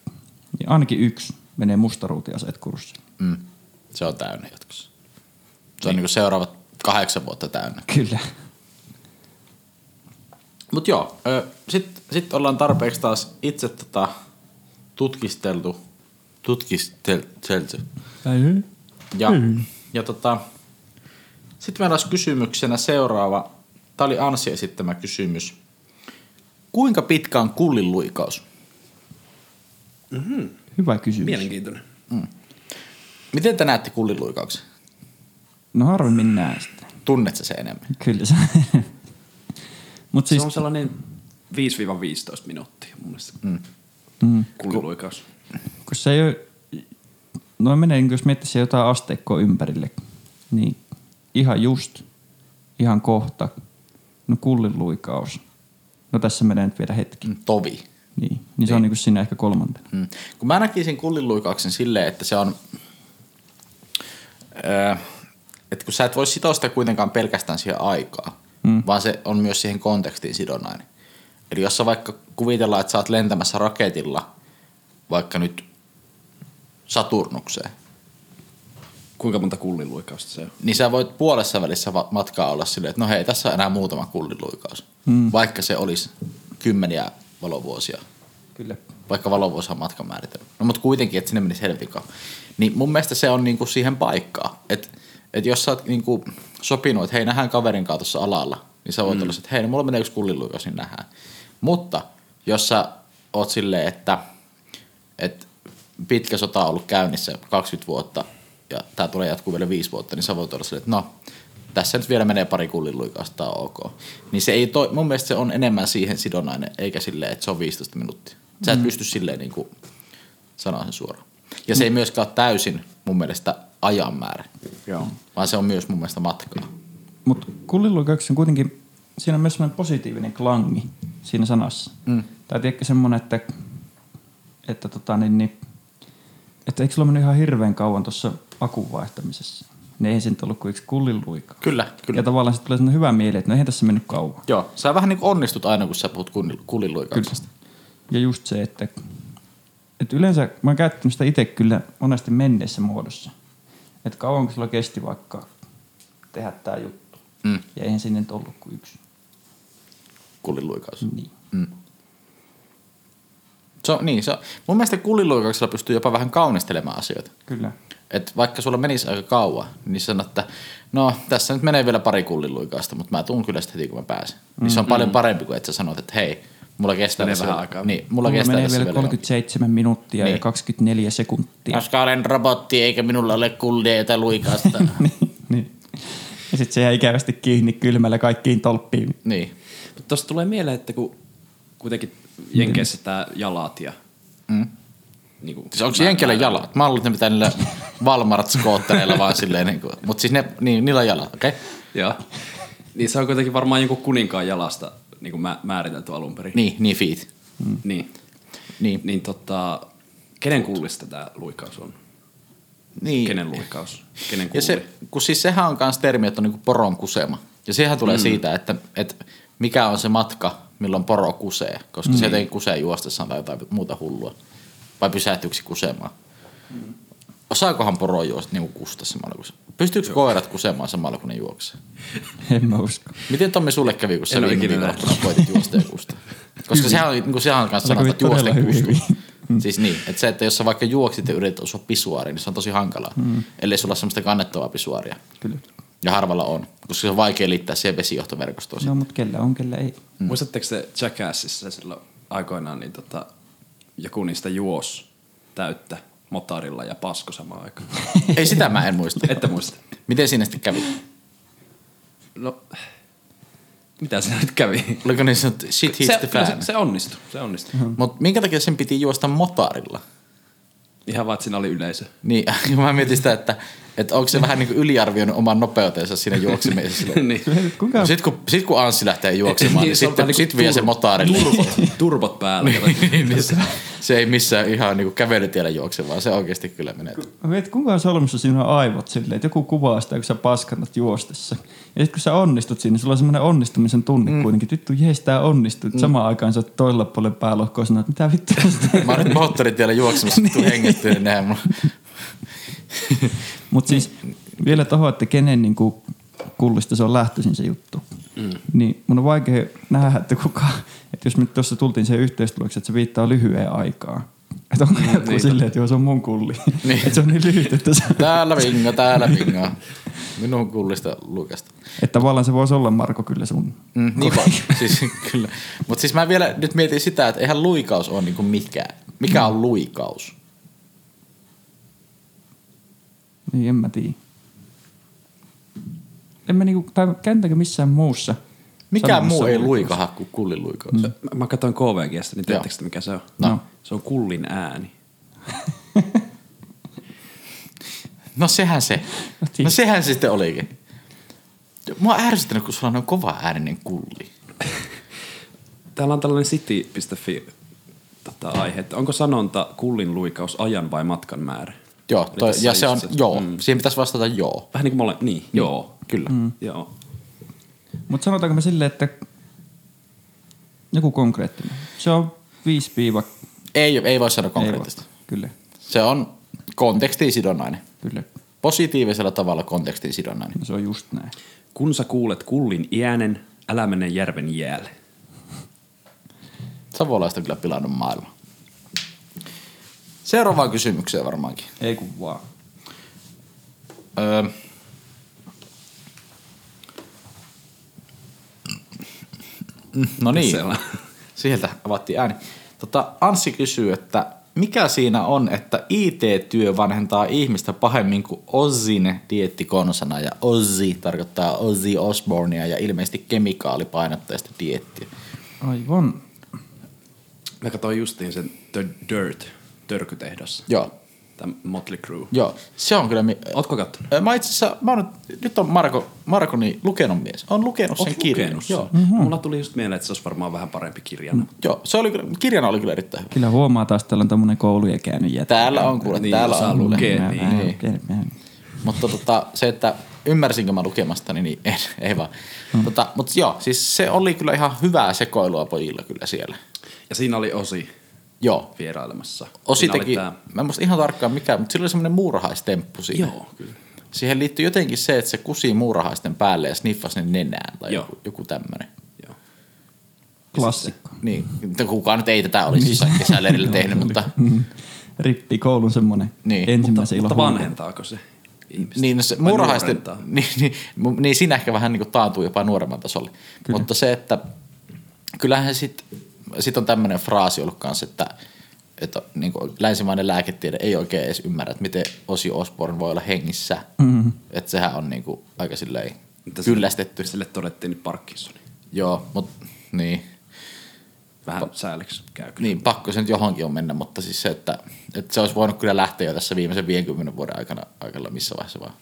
niin ainakin yksi menee mustaruutiaseet kurssiin. Mm. Se on täynnä jatkossa. Se on niin kuin seuraavat kahdeksan vuotta täynnä. Kyllä. Mutta joo, sitten sit ollaan tarpeeksi taas itse tota, tutkisteltu, tutkisteltu. Ja, ja tota, sitten meillä olisi kysymyksenä seuraava. Tämä oli Ansi esittämä kysymys. Kuinka pitkä on kullin luikaus? Hyvä kysymys. Mielenkiintoinen. Miten te näette kullin luikauksen? No harvemmin näe sitä. Tunnet sä se enemmän? Kyllä se. Mutta Siis... Se on sellainen 5-15 minuuttia mun mielestä. Mm. mm, Kulliluikaus. kun se ei ole, no menee, niin jos miettii jotain asteikkoa ympärille, niin ihan just, ihan kohta, no kullin luikaus. No tässä menee nyt vielä hetki. Mm, Tovi. Niin, niin se on niin kuin siinä ehkä kolmantena. Mm. Kun mä näkisin kullinluikauksen silleen, että se on, öö, että kun sä et voi sitoa sitä kuitenkaan pelkästään siihen aikaan, mm. vaan se on myös siihen kontekstiin sidonnainen. Eli jos sä vaikka kuvitellaan, että sä oot lentämässä raketilla vaikka nyt Saturnukseen, Kuinka monta kulliluikausta se on? niin sä voit puolessa välissä matkaa olla silleen, että no hei, tässä on enää muutama kullinluikaus. Mm. Vaikka se olisi kymmeniä valovuosia. Kyllä. vaikka valovuosi on matkan määritelmä. No mutta kuitenkin, että sinne menisi helvetin. Niin mun mielestä se on niinku siihen paikkaan. Että et jos sä oot niinku sopinut, että hei nähdään kaverin kanssa tuossa alalla, niin sä voit mm. olla, että hei no, mulla menee yksi kulliluikas, niin nähdään. Mutta jos sä oot silleen, että, että pitkä sota on ollut käynnissä 20 vuotta ja tämä tulee jatkuu vielä viisi vuotta, niin sä voit olla silleen, että no, tässä nyt vielä menee pari on ok. Niin se ei toi, mun mielestä se on enemmän siihen sidonnainen, eikä silleen, että se on 15 minuuttia. Sä et mm. pysty silleen niin kuin sanoa sen suoraan. Ja se ei myöskään ole täysin mun mielestä ajan määrä, Joo. vaan se on myös mun mielestä matkaa. Mutta kulliluikauksessa on kuitenkin, siinä on myös semmoinen positiivinen klangi siinä sanassa. Mm. Tai tiedätkö semmoinen, että, että, tota, niin, niin, että eikö sulla mennyt ihan hirveän kauan tuossa akun vaihtamisessa? Ne ei sen ollut kuin yksi kulliluikaus. Kyllä, kyllä. Ja tavallaan sitten tulee sellainen hyvä mieli, että no eihän tässä mennyt kauan. Joo, sä vähän niin kuin onnistut aina, kun sä puhut kullinluikauksesta. Ja just se, että, että yleensä mä oon käyttänyt sitä itse kyllä monesti menneessä muodossa. Että kauanko sulla kesti vaikka tehdä tämä juttu. Mm. Ja eihän sinne nyt ollut kuin yksi. Kullinluikaus. Niin. Mm. Se on, niin, se on, mun mielestä kullinluikauksella pystyy jopa vähän kaunistelemaan asioita. Kyllä. Et vaikka sulla menisi aika kauan, niin sanot, että no tässä nyt menee vielä pari kullinluikausta, mutta mä tuun kyllä sitten heti kun mä pääsen. Niin se on paljon parempi kuin että sä sanot, että hei, mulla kestää tässä vähän vielä- aikaa. Niin, mulla, Mulla kestää menee vielä vielä 37 minuuttia Niin. ja 24 sekuntia. Koska olen robotti eikä minulla ole kullia jota luikasta. niin, niin. Ja sitten se jää ikävästi kiinni kylmällä kaikkiin tolppiin. niin. Mutta tuosta tulee mieleen, että kun kuitenkin Jenkeissä tämä jalat ja... Mm. Niin kuin, Siis onko Jenkellä jalat? Mä luulen, ne pitää niillä Walmart-skoottereilla vaan silleen, niin kuin, mutta siis ne, niin, niillä on jalat, okei? Okay? Joo. Niin se on kuitenkin varmaan jonkun kuninkaan jalasta niin kuin mä, määritelty alun perin. Niin, niin feet. Mm. Niin. Niin. Niin tota, kenen kullista tämä luikaus on? niin. Kenen luikaus? Kenen kulli? Ja se, kun siis sehän on myös termi, että on niinku poron kusema. Ja sehän tulee mm. siitä, että, että mikä on se matka, milloin poro kusee. Koska mm. se jotenkin kusee juostessaan tai jotain muuta hullua. Vai pysähtyykö se kusemaan? Mm. Osaakohan poro juosta niin kuin kusta samalla kun se... Pystyykö koirat kusemaan samalla kun ne juoksee? En mä usko. Miten Tommi sulle kävi, kun sä viime viikonloppuna koitit juosta ja kusta? Koska sehän on, niin kuin sehän on kanssa kävi että juosten todella hyvin. kustu. Siis niin, että se, että jos sä vaikka juoksit ja yrität osua pisuaariin, niin se on tosi hankalaa. Mm. Ellei sulla ole semmoista kannettavaa pisuaaria. Kyllä. Ja harvalla on, koska se on vaikea liittää siihen vesijohtoverkostoon. No, mutta kellä on, kellä ei. Mm. Muistatteko se Jackassissa silloin aikoinaan, niin tota, joku niistä juos täyttä motarilla ja pasko samaan aikaan? Ei sitä mä en muista. Ette muista? Miten siinä sitten kävi? No, mitä se nyt kävi? Oliko niin sanottu shit hits Se, the kyllä fan? se, se onnistui, se onnistui. Mutta minkä takia sen piti juosta motarilla? Ihan vaan, että siinä oli yleisö. Niin, mä mietin sitä, että, että onko se vähän niin kuin yliarvioinut oman nopeutensa siinä juoksemisessa. niin. Kuinka Sitten kun, sit kun Anssi lähtee juoksemaan, niin se on sitten vähän sit vie se tur- motaarille. Turbot, turbot päällä. niin, niin, niin se, se, ei missään ihan niin kuin kävelytiellä juokse, vaan se oikeasti kyllä menee. Mä mietin, kuinka on solmussa siinä on aivot silleen, että joku kuvaa sitä, kun sä paskannat juostessa. Ja sitten kun sä onnistut siinä, niin sulla on semmoinen onnistumisen tunne mm. kuitenkin. että Vittu, jees, tää onnistui. Mm. Samaan aikaan sä oot toisella puolella päälohkoa että mitä vittu Mä oon nyt moottoritiellä juoksemassa, kun tuu hengittyä, niin nehän mulla. Mutta siis vielä tohon, että kenen niin kuin kullista se on lähtöisin se juttu. Mm. Niin mun on vaikea nähdä, että kuka, että jos me tuossa tultiin siihen yhteistulokseen, että se viittaa lyhyen aikaa. Että onko joku niin. silleen, että joo se on mun kulli. Niin. että se on niin lyhyt, että, se, Täällä vinga, täällä vinga. Minun kullista Lukasta. että tavallaan se voisi olla Marko kyllä sun. Mm, niin vaan, siis kyllä. Mutta siis mä vielä nyt mietin sitä, että eihän luikaus ole niinku mikään. Mikä on luikaus? Niin en mä tiedä. En mä niinku, tai kääntäkö missään muussa. Sanomassa muu ei luikaha kuin kullin luikaus. Mä, mä katsoin KVGstä, niin tiedättekö te, mikä se on? No. Se on kullin ääni. No sehän se. No. No sehän se sitten olikin. Mua on ärsyttänyt, kun sulla on noin kova ääninen kulli. Täällä on tällainen city.fi tota, aihe, että onko sanonta kullin luikaus ajan vai matkan määrä? Joo, toi, ja se on, se- joo, mm. siihen pitäisi vastata joo. Vähän niin kuin mole, niin, joo. Kyllä. Mm. Joo. Mutta sanotaanko me silleen, että joku konkreettinen. Se on 5 piiva. Ei, ei voi sanoa ei konkreettisesti. voi. Kyllä, Se on kontekstiin sidonnainen. kyllä. Positiivisella tavalla kontekstiin sidonnainen. No se on just näin. Kun sä kuulet kullin äänen, älä mene järven jäälle. Savolaista on kyllä pilannut maailma. Seuraavaan kysymykseen varmaankin. Ei kun vaan. Öö, no niin, sieltä avattiin ääni. Tota, Anssi kysyy, että mikä siinä on, että IT-työ vanhentaa ihmistä pahemmin kuin Ozzin diettikonsana ja Ozzy tarkoittaa Ozzy Osbournea ja ilmeisesti kemikaalipainotteista diettiä. Aivan. Mä katsoin justiin sen The Dirt, törkytehdas. Joo, Tämä Motley Crue. joo, se on kyllä... Mi- Ootko kattonut? Mä itse asiassa, mä oon nyt, on Marko, Marko niin lukenut mies. On lukenut sen Oot kirjan. lukenut sen? Joo. Mm-hmm. Mulla tuli just mieleen, että se olisi varmaan vähän parempi kirjana. Joo, se oli kyllä, kirjana oli kyllä erittäin hyvä. Kyllä huomaa taas, että täällä on tämmönen kouluja käynyt jätkä. Täällä on kuule, Niin, täällä osaa on Mä- niin. mä- Niin. Mutta tota, se, että ymmärsinkö mä lukemasta, niin ei, ei vaan. Mm. Tota, mutta joo, siis se oli kyllä ihan hyvää sekoilua pojilla kyllä siellä. Ja siinä oli Osi Joo. vierailemassa. Osi Siinä oli teki, tää- mä en muista ihan tarkkaan mikä, mutta sillä oli semmoinen muurahaistemppu siinä. Joo, kyllä. Siihen liittyy jotenkin se, että se kusi muurahaisten päälle ja sniffasi ne nenään tai Joo. joku, joku tämmöinen. Joo. Klassikko. Niin, mutta kukaan nyt ei tätä olisi jossain kesäleirillä tehnyt, mutta Mm. Rippi koulun semmonen Niin. ensimmäisen Mutta ilon vanhentaako se ihmistä? Niin, no se nuorentaa? niin, niin, niin siinä ehkä vähän niin kuin taantuu jopa nuoremman tasolle. Kyllä. Mutta se, että kyllähän sit, sit on tämmöinen fraasi ollut kanssa, että, että niin kuin länsimainen lääketiede ei oikein edes ymmärrä, että miten Osi Osborn voi olla hengissä. Mm-hmm. Että sehän on niin kuin aika silleen Mitä sille- kyllästetty. Sille todettiin nyt Parkinsoni. Joo, mutta niin, Vähän sääliksi käy kyllä. niin, pakko se nyt johonkin on mennä, mutta siis se, että, että se olisi voinut kyllä lähteä jo tässä viimeisen 50 vuoden aikana, aikana missä vaiheessa vaan.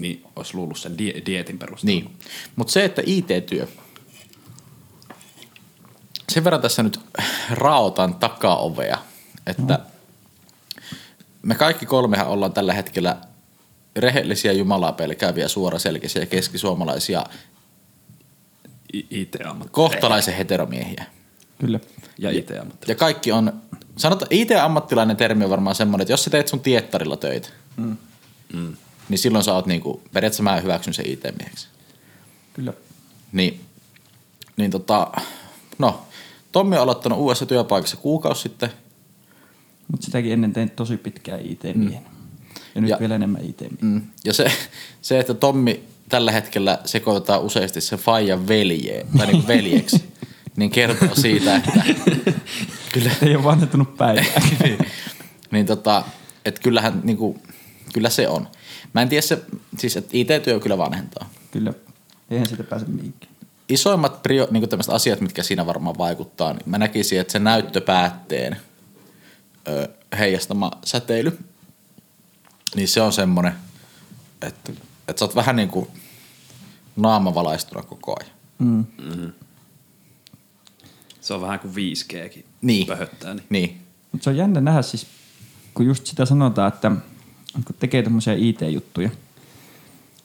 Niin olisi luullut sen die- dietin perusteella. Niin, mutta se, että IT-työ, sen verran tässä nyt raotan takaovea, että me kaikki kolmehan ollaan tällä hetkellä rehellisiä jumalapelkäviä, suoraselkäisiä ja keskisuomalaisia I- IT-ammatti. kohtalaisen heteromiehiä. Kyllä. Ja IT-ammatti. Ja kaikki on, sanotaan, IT-ammattilainen termi on varmaan semmoinen, että jos sä teet sun tiettarilla töitä, mm. niin silloin sä oot niinku, periaatteessa mä hyväksyn sen IT-mieheksi. Kyllä. Niin, niin tota, no, Tommi on aloittanut uudessa työpaikassa kuukausi sitten. Mutta sitäkin ennen tein tosi pitkään IT-miehen. Ja nyt Ja- vielä enemmän IT-miehen. Mm. Ja se, se, että Tommi tällä hetkellä sekoitetaan useasti se Fajan velje, tai niin veljeksi, niin kertoo siitä, että kyllä, Ei ole vanhentunut päivää. niin, niin tota, että kyllähän niin kuin, kyllä se on. Mä en tiedä se, siis että IT-työ kyllä vanhentaa. Kyllä. Eihän siitä pääse mihinkään. Isoimmat prio, niin tämmöiset asiat, mitkä siinä varmaan vaikuttaa, niin mä näkisin, että se näyttöpäätteen ö, heijastama säteily, niin se on semmoinen, että, että sä oot vähän niin kuin naamavalaistuna koko ajan. Mm. Se on vähän kuin 5Gkin Niin. pöhöttää. Niin. Niin. Mutta se on jännä nähdä siis, kun just sitä sanotaan, että kun tekee tämmöisiä IT-juttuja,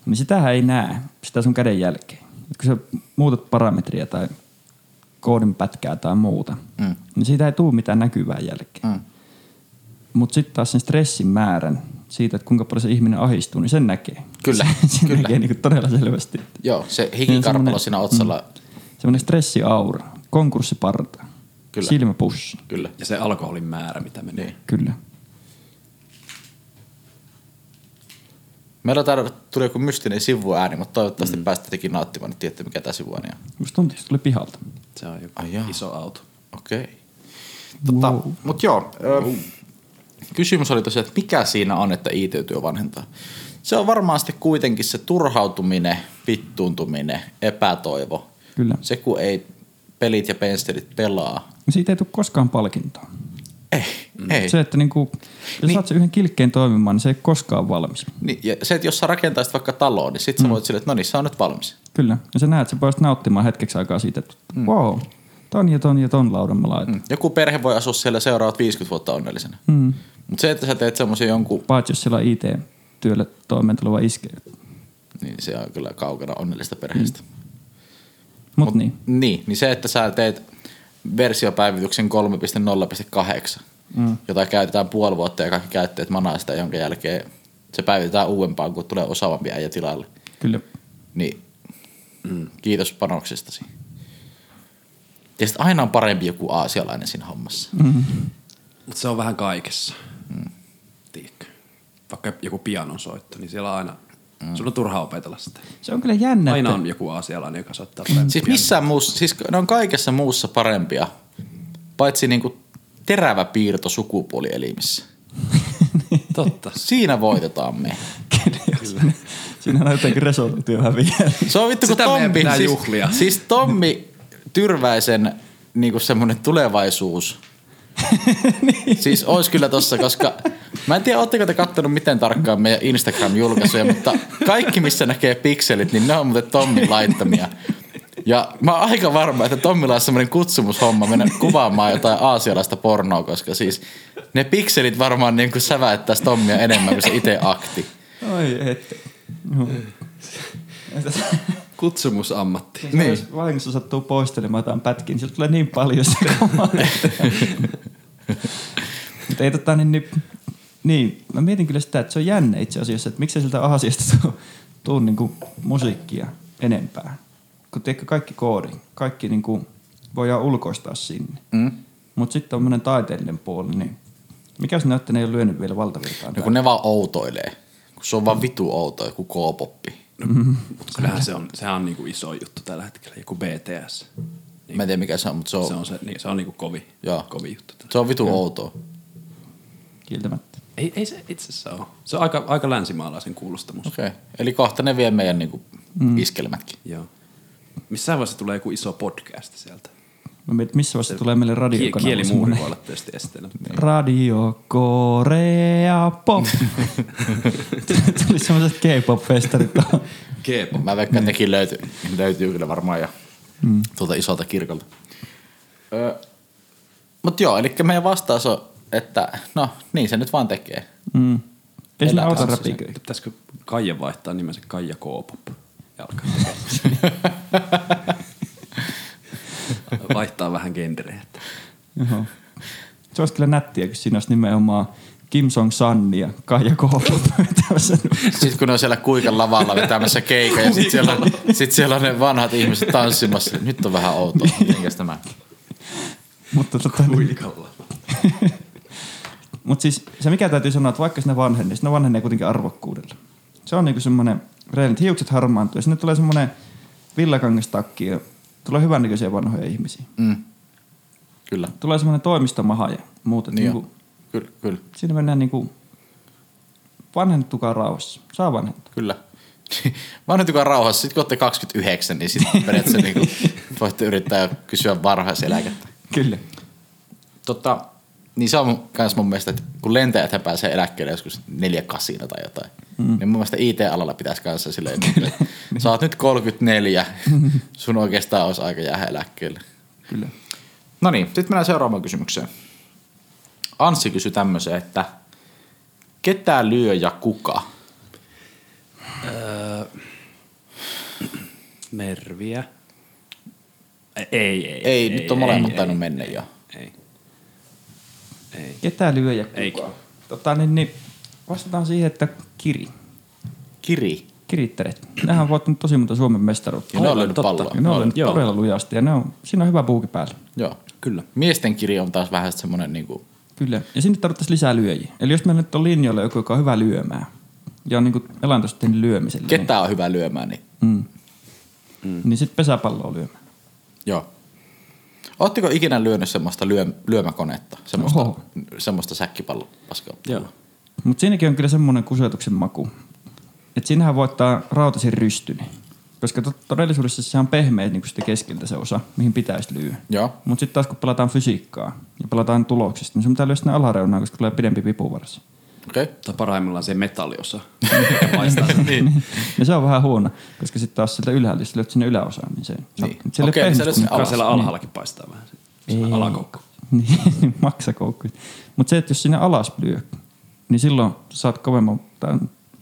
niin sitähän ei näe, sitä sun käden jälkeen. Et kun sä muutat parametria tai koodin pätkää tai muuta, Mm. niin siitä ei tule mitään näkyvää jälkeen. Mm. Mutta sitten taas sen stressin määrän siitä, että kuinka paljon se ihminen ahistuu, niin sen näkee. Kyllä, sen kyllä. näkee niinku todella selvästi. Joo, se on hikikarpalo siinä otsalla, Semmoinen stressiaura, konkurssiparta, Kyllä. silmäpussi. kyllä. Ja se alkoholin määrä, mitä menee. Niin. Kyllä. Meillä täällä tuli joku mystinen sivuääni, mutta toivottavasti mm. päästä tekin nauttimaan, niin tiedätte mikä tämä sivuääni on. Musta tuntuu, että se tuli pihalta. Se on joku Ai jaa. iso auto. Okei. Okay. Tota, Wow. Mutta joo, ö, kysymys oli tosiaan, että mikä siinä on, että IT-työ vanhentaa? Se on varmaan sitten kuitenkin se turhautuminen, vittuuntuminen, epätoivo. Kyllä. Se, kun ei pelit ja penstelit pelaa. Siitä ei tule koskaan palkintoa. Ei, mm. ei. Se, että niinku, jos Niin. niin. saat sen yhden kilkkeen toimimaan, niin se ei koskaan ole valmis. Niin, ja se, että jos sä rakentaisit vaikka taloon, niin sit sä mm. voit silleen, että no niin, se on nyt valmis. Kyllä. Ja sä näet, että sä pääset nauttimaan hetkeksi aikaa siitä, että mm. wow, ton ja ton ja ton laudan mä laitan. Mm. Joku perhe voi asua siellä seuraavat 50 vuotta onnellisena. Mm. Mutta se, että sä teet semmoisen jonkun, Paitsi jos siellä on IT-työlle toimeentuleva iske. niin se on kyllä kaukana onnellista perheestä. Mm. Mut, Mut niin. Niin, niin se, että sä teet versiopäivityksen 3.0.8, mm. jota käytetään puoli vuotta ja kaikki käyttäjät manaa sitä, jonka jälkeen se päivitetään uudempaan, kun tulee osaavampi äijä tilalle. Kyllä. Niin mm. kiitos panoksestasi. Sit aina on parempi joku aasialainen siinä hommassa. Mm. Mutta se on vähän kaikessa. Mm. Tiedätkö? Vaikka joku pianon soitto, niin siellä on aina, mm. sun on turha opetella sitä. Se on kyllä jännä, Aina on joku aasialainen, joka paremmin Siis missään muussa, siis ne on kaikessa muussa parempia, paitsi niinku terävä piirto sukupuolielimissä. Totta. Siinä voitetaan me. siinä, siinä on jotenkin resoluutio häviää. Se on vittu, kun Tommi, siis, juhlia. siis Tommi Tyrväisen niinku semmonen tulevaisuus. Siis ois kyllä tossa, koska mä en tiedä, ootteko te kattonut miten tarkkaan meidän Instagram-julkaisuja, mutta kaikki missä näkee pikselit, niin ne on muuten Tommin laittamia. Ja mä oon aika varma, että Tommilla on semmoinen kutsumushomma mennä kuvaamaan jotain aasialaista pornoa, koska siis ne pikselit varmaan niin kuin säväyttäisi Tommia enemmän kuin se itse akti. Oi että. No. Kutsumusammatti. Niin. Jos vahingossa sattuu poistelemaan jotain pätkiä, niin sieltä tulee niin paljon sitä kamaa. Mutta ei tota niin, niin, niin, mä mietin kyllä sitä, että se on jännä itse asiassa, että miksei siltä Aasiasta tuu, tuu niinku musiikkia enempää. Kun tiedätkö, kaikki koodi, kaikki niinku voidaan ulkoistaa sinne. Mm? Mutta sitten tämmöinen taiteellinen puoli, niin mikä jos näyttää, ne ei ole lyönyt vielä valtavirtaan? No kun ne vaan outoilee. Kun se on vaan vitu outo, joku K-poppi. Mutta kyllähän se on, sehän on niinku iso juttu tällä hetkellä, joku BTS. Mä en tiedä mikä se on, mutta se on, Se on, se, niin, se on niinku kovi, Joo. kovi juttu. tällä. se on vitu outoa. Kieltämättä. Ei, ei se itse asiassa ole. Se on aika, aika länsimaalaisen kuulosta musta. Okei. Okay. Eli kohta ne vie meidän niinku mm. iskelmätkin. Joo. Missään vaiheessa tulee joku iso podcast sieltä. Mä mietin, missä vaiheessa tulee meille radiokanava kielimuuri semmoinen voi olla tietysti esteenä. Radio Korea Pop. Tuli semmoiset K-pop-festarit. K-pop. Mä veikkaan, että nekin löytyy, löytyy kyllä varmaan jo mm. tuolta isolta kirkolta. Öö, Mutta joo, eli meidän vastaus on, että no niin se nyt vaan tekee. Mm. Ei Elää auta räpiköi. Pitäisikö Kaija vaihtaa nimensä Kaija K-pop? Ja alkaa. Vaihtaa vähän genreä. Joo. Se olisi kyllä nättiä, kun siinä olisi nimenomaan Kim Song Sanni ja Kaija K-pop. Sitten kun ne on siellä kuikan lavalla vetämässä keikan ja sitten siellä, on- sit siellä on ne vanhat ihmiset tanssimassa. Nyt on vähän outoa. Mitenkäs tämä? Mutta tota, niin, Huikalla. Mutta siis se mikä täytyy sanoa, että vaikka sinne vanhenee, sinne vanhenee kuitenkin arvokkuudella. Se on niinku semmoinen reilin, että hiukset harmaantuu ja sinne tulee semmoinen villakangastakki ja tulee hyvännäköisiä vanhoja ihmisiä. Mm. Kyllä. Tulee semmoinen toimistomaha ja muuta. Niin on. Kyllä, kyllä. siinä mennään niinku vanhentukaa rauhassa. Saa vanhentua. Kyllä. Vanhentukaa rauhassa. Sitten kun olette 29, niin sitten periaatteessa niin voitte yrittää kysyä varhaiseläkettä. Kyllä. Tota, niin se on myös mun mielestä, että kun lentäjät pääsee eläkkeelle joskus neljä kasina tai jotain, mm. niin mun mielestä IT-alalla pitäisi kanssa silleen, että sä oot nyt 34, sun oikeastaan olisi aika jäädä eläkkeelle. Kyllä. No niin, sitten mennään seuraavaan kysymykseen. Anssi kysyi tämmöisen, että ketä lyö ja kuka? Merviä. Ei, ei, ei. Ei, nyt on molemmat ei, tainnut ei, mennä jo. Ei. Ei. Ketä lyö ja kuka? Tota, niin, niin, vastataan siihen, että Kiri. Kiri. Kirittäret. Nehän on voittanut tosi monta Suomen mestaruutta. Ja ne on totta. palloa. Ja ne on Joo. todella lujasti ja ne on, siinä on hyvä puuki päällä. Joo. Kyllä. Miesten kiri on taas vähän semmoinen niinku, Kyllä. Ja sinne tarvittaisiin lisää lyöjiä. Eli jos meillä nyt on linjoilla joku, joka on hyvä lyömään ja on niin elantosta tehnyt lyömisellä, ketä on hyvä lyömään, niin niin, mm. niin sitten pesäpalloa lyömään. joo. Ootteko ikinä lyönyt semmoista lyö, lyömäkonetta? Semmoista, Oho. semmoista säkkipallopaskaa? Joo. Mutta siinäkin on kyllä semmoinen kusetuksen maku. Että siinähän voittaa rautasin rystyni. Koska to- todellisuudessa se on pehmeä niin sitten keskeltä se osa, mihin pitäisi lyödä. Joo. Mutta sitten taas kun pelataan fysiikkaa ja pelataan tuloksista, niin sun pitää lyödä sinne alareunaan, koska tulee pidempi vipuvarsi. Okei. Okay. Tai parhaimmillaan se metalliosa. paistaa sen. niin. Ja se on vähän huono, koska sitten taas sieltä ylhäältä, jos lyöt sinne yläosaan, niin se... Niin. Se ei Okei, niin kun- sinne Kyllä siellä alhaallakin paistaa vähän. Siellä alakoukku. Niin, maksakoukku. Mutta se, että jos sinne alas lyö, niin silloin saat kovemman, tai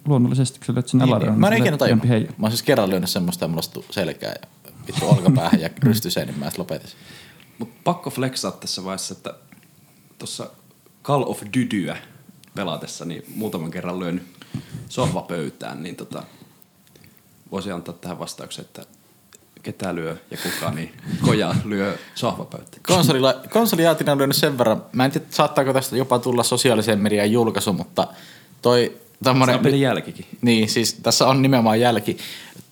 luonnollisesti, kun sä lyöt sinne Niin, alareunaan. niin. Mä en niin ikinä tajunnut. Mä oon siis kerran lyönyt semmoista ja mulla selkää ja vittu olkapäähän ja rystyseen, niin mä sit lopetin. Mutta pakko flexaa tässä vaiheessa, että tuossa Call of Dutyä pelatessa niin muutaman kerran lyönyt sohvapöytään, niin tota, voisi antaa tähän vastauksen, että ketä lyö ja kuka, niin koja lyö sohvapöytään. Konsolilla, konsolijaatina on lyönyt sen verran, mä en tiedä saattaako tästä jopa tulla sosiaalisen median julkaisu, mutta toi Se tämmönen, on pelin jälkikin. niin siis tässä on nimenomaan jälki.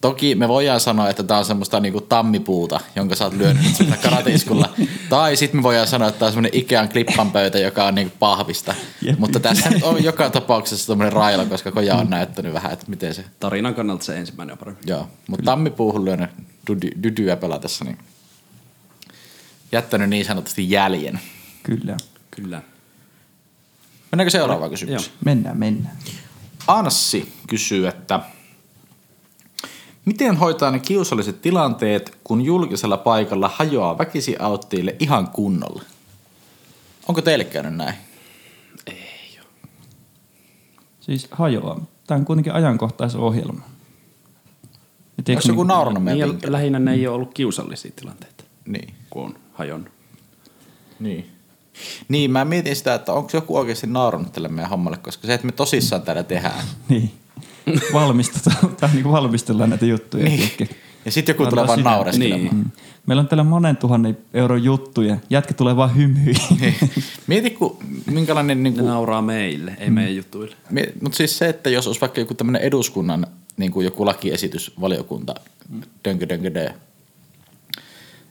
Toki me voidaan sanoa, että tää on semmoista niinku tammipuuta, jonka sä oot lyönyt sillä karateiskulla. tai sitten me voidaan sanoa, että tää on semmoinen Ikean klippanpöytä, joka on niinku pahvista. Jep. Mutta tässä nyt on joka tapauksessa tämmöinen raila, koska koja on näyttänyt vähän, että miten se... Tarinan kannalta se ensimmäinen on parempi. Joo, mutta tammipuuhun lyönyt dydy- dydyä pelatessa, niin jättänyt niin sanotusti jäljen. Kyllä. Kyllä. Mennäänkö seuraavaan kysymykseen? Mennään, mennään. Anssi kysyy, että miten hoitaa ne kiusalliset tilanteet, kun julkisella paikalla hajoaa väkisi alttiille ihan kunnolla? Onko teille käynyt näin? Siis hajoaa. Tämä on kuitenkin ajankohtaisohjelma. Onko joku niin- Niin, meidän vinkillä? lähinnä ne ei ole ollut kiusallisia tilanteita, Niin. kun on hajonnut. Niin. Niin, mä mietin sitä, että onko joku oikeasti naurannut tälle meidän hommalle, koska se, että me tosissaan täällä tehdään. Niin. Valmistetaan, tai niin valmistellaan näitä juttuja. Niin. Niin. Ja sitten joku tulee vaan naureskelemaan. Mm. Meillä on täällä monen tuhannen euron juttuja. Jätkä tulee vaan hymyihin. Niin. Mieti, kun, minkälainen... Niin Ne kuin, nauraa meille, ei meidän jutuille. Mutta siis se, että jos olisi vaikka joku tämmöinen eduskunnan niin kuin joku lakiesitys, valiokunta, dönkö, dönkö, dö.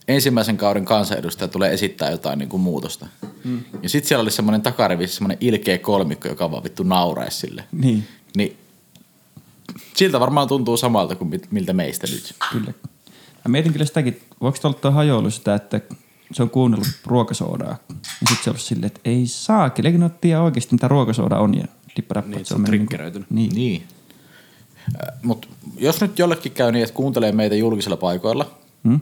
ensimmäisen kauden kansanedustaja tulee esittää jotain niin kuin muutosta. Mm. Ja sitten siellä oli semmoinen takarivissä semmoinen ilkeä kolmikko, joka vaan vittu nauraisi sille. niin, Niin siltä varmaan tuntuu samalta kuin miltä meistä nyt. kyllä. Mä mietin kyllä sitäkin, voiko olla tuo hajoilu sitä, että se on kuunnellut ruokasoodaa. Ja sitten se on ollut silleen, että ei saa, eikö ne ole tiedä oikeasti mitä ruokasooda on. Ja Niin, että se on triggeröitynyt. Niin. Niin. Mutta jos nyt jollekin käy niin, että kuuntelee meitä julkisilla paikoilla Hmm?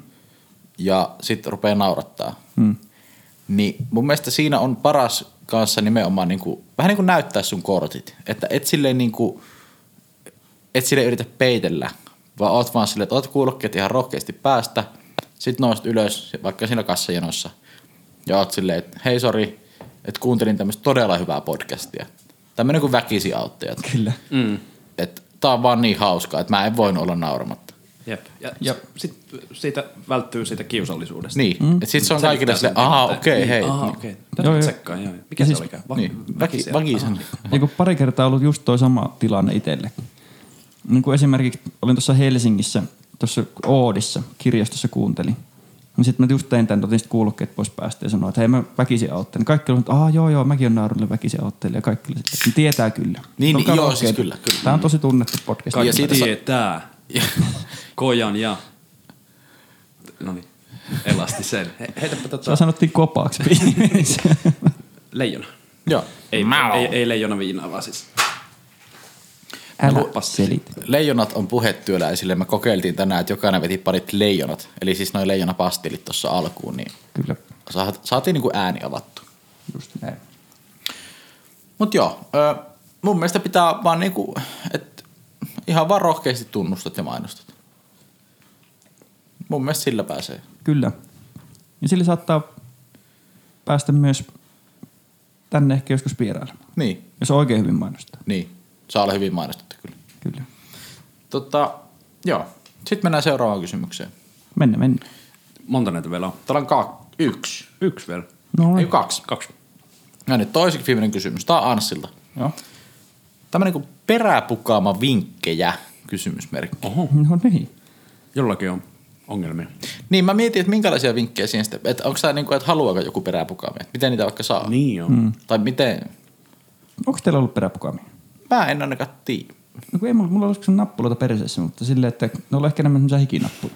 ja sitten rupeaa naurattaa, Hmm. niin mun mielestä siinä on paras kanssa nimenomaan niin kuin, vähän niin kuin näyttää sun kortit. Että et silleen niin kuin, et silleen yritä peitellä, vaan oot vaan silleen, että oot kuulokkeet ihan rohkeasti päästä, sit nouset ylös vaikka siinä kassajanossa ja oot silleen, että hei sori, että kuuntelin tämmöistä todella hyvää podcastia. Tämmöinen kuin väkisi auttajat. Kyllä. Mm. Että tää on vaan niin hauskaa, että mä en voinut olla nauramatta. Jep. Ja, Ja- sit siitä välttyy siitä kiusallisuudesta. Niin, mm. että sit se on kaikille sille, aha okei, Niin, hei. Aha, Niin. okei. Tätä joo. tsekkaan, joo. Mikä Ja se siis- olikaan? Va- Niin, väki, väkisen. Kun pari kertaa ollut just toi sama tilanne itselle. Niin kuin esimerkiksi olin tuossa Helsingissä, tuossa Oodissa, kirjastossa kuuntelin. Niin sitten mä just tein tämän, otin kuulokkeet pois päästä ja sanoin, että hei mä väkisin auttelen. Kaikki oli, että aah joo joo, mäkin on naurille väkisin auttelen. Ja kaikki oli että tietää kyllä. Niin, niin, joo, siis kyllä, kyllä. Tämä on tosi tunnettu podcast. Kaikki Ja siitä tietää. Kojan ja... No niin. Elasti sen. He, heitäpä tota... sanottiin kopaaksi. Leijona. Joo. Ei, ei, ei leijona viinaa, vaan siis... Älä Passi. selit. Leijonat on puhetyöläisille. Me kokeiltiin tänään, että jokainen veti parit leijonat. Eli siis noin leijonapastillit tuossa alkuun, niin Kyllä, sa- saatiin niinku ääni avattu. just näin. Mut joo, mun mielestä pitää vaan niinku, että ihan vaan rohkeasti tunnustat ja mainostat. Mun mielestä sillä pääsee. Kyllä. Ja sillä saattaa päästä myös tänne ehkä joskus vierailemaan. Niin, Jos oikein hyvin mainostaa. niin. Saa olla hyvin mainostettu kyllä. Kyllä. Tota, joo. Sitten mennään seuraavaan kysymykseen. Mennä, mennä. Monta näitä vielä on? Täällä on ka- yksi. Yksi vielä. No Ei kaksi. Kaksi. Ja nyt toiseksi viimeinen kysymys. Tää on Anssilta. Joo. Tämmönen kuin peräpukaama vinkkejä kysymysmerkki. Oho. No niin. Jollakin on ongelmia. Niin mä mietin, että minkälaisia vinkkejä siinä sitten, että onko tämä niinku, että haluaako joku peräpukaamia, että miten niitä vaikka saa. Niin on. Mm. Tai miten, Onko teillä ollut peräpukaamia? Mä en ainakaan tiedä. No kun ei mulla, mulla olisi nappuloita perseessä, mutta silleen, että ne on ehkä enemmän semmoisia hikinappuja.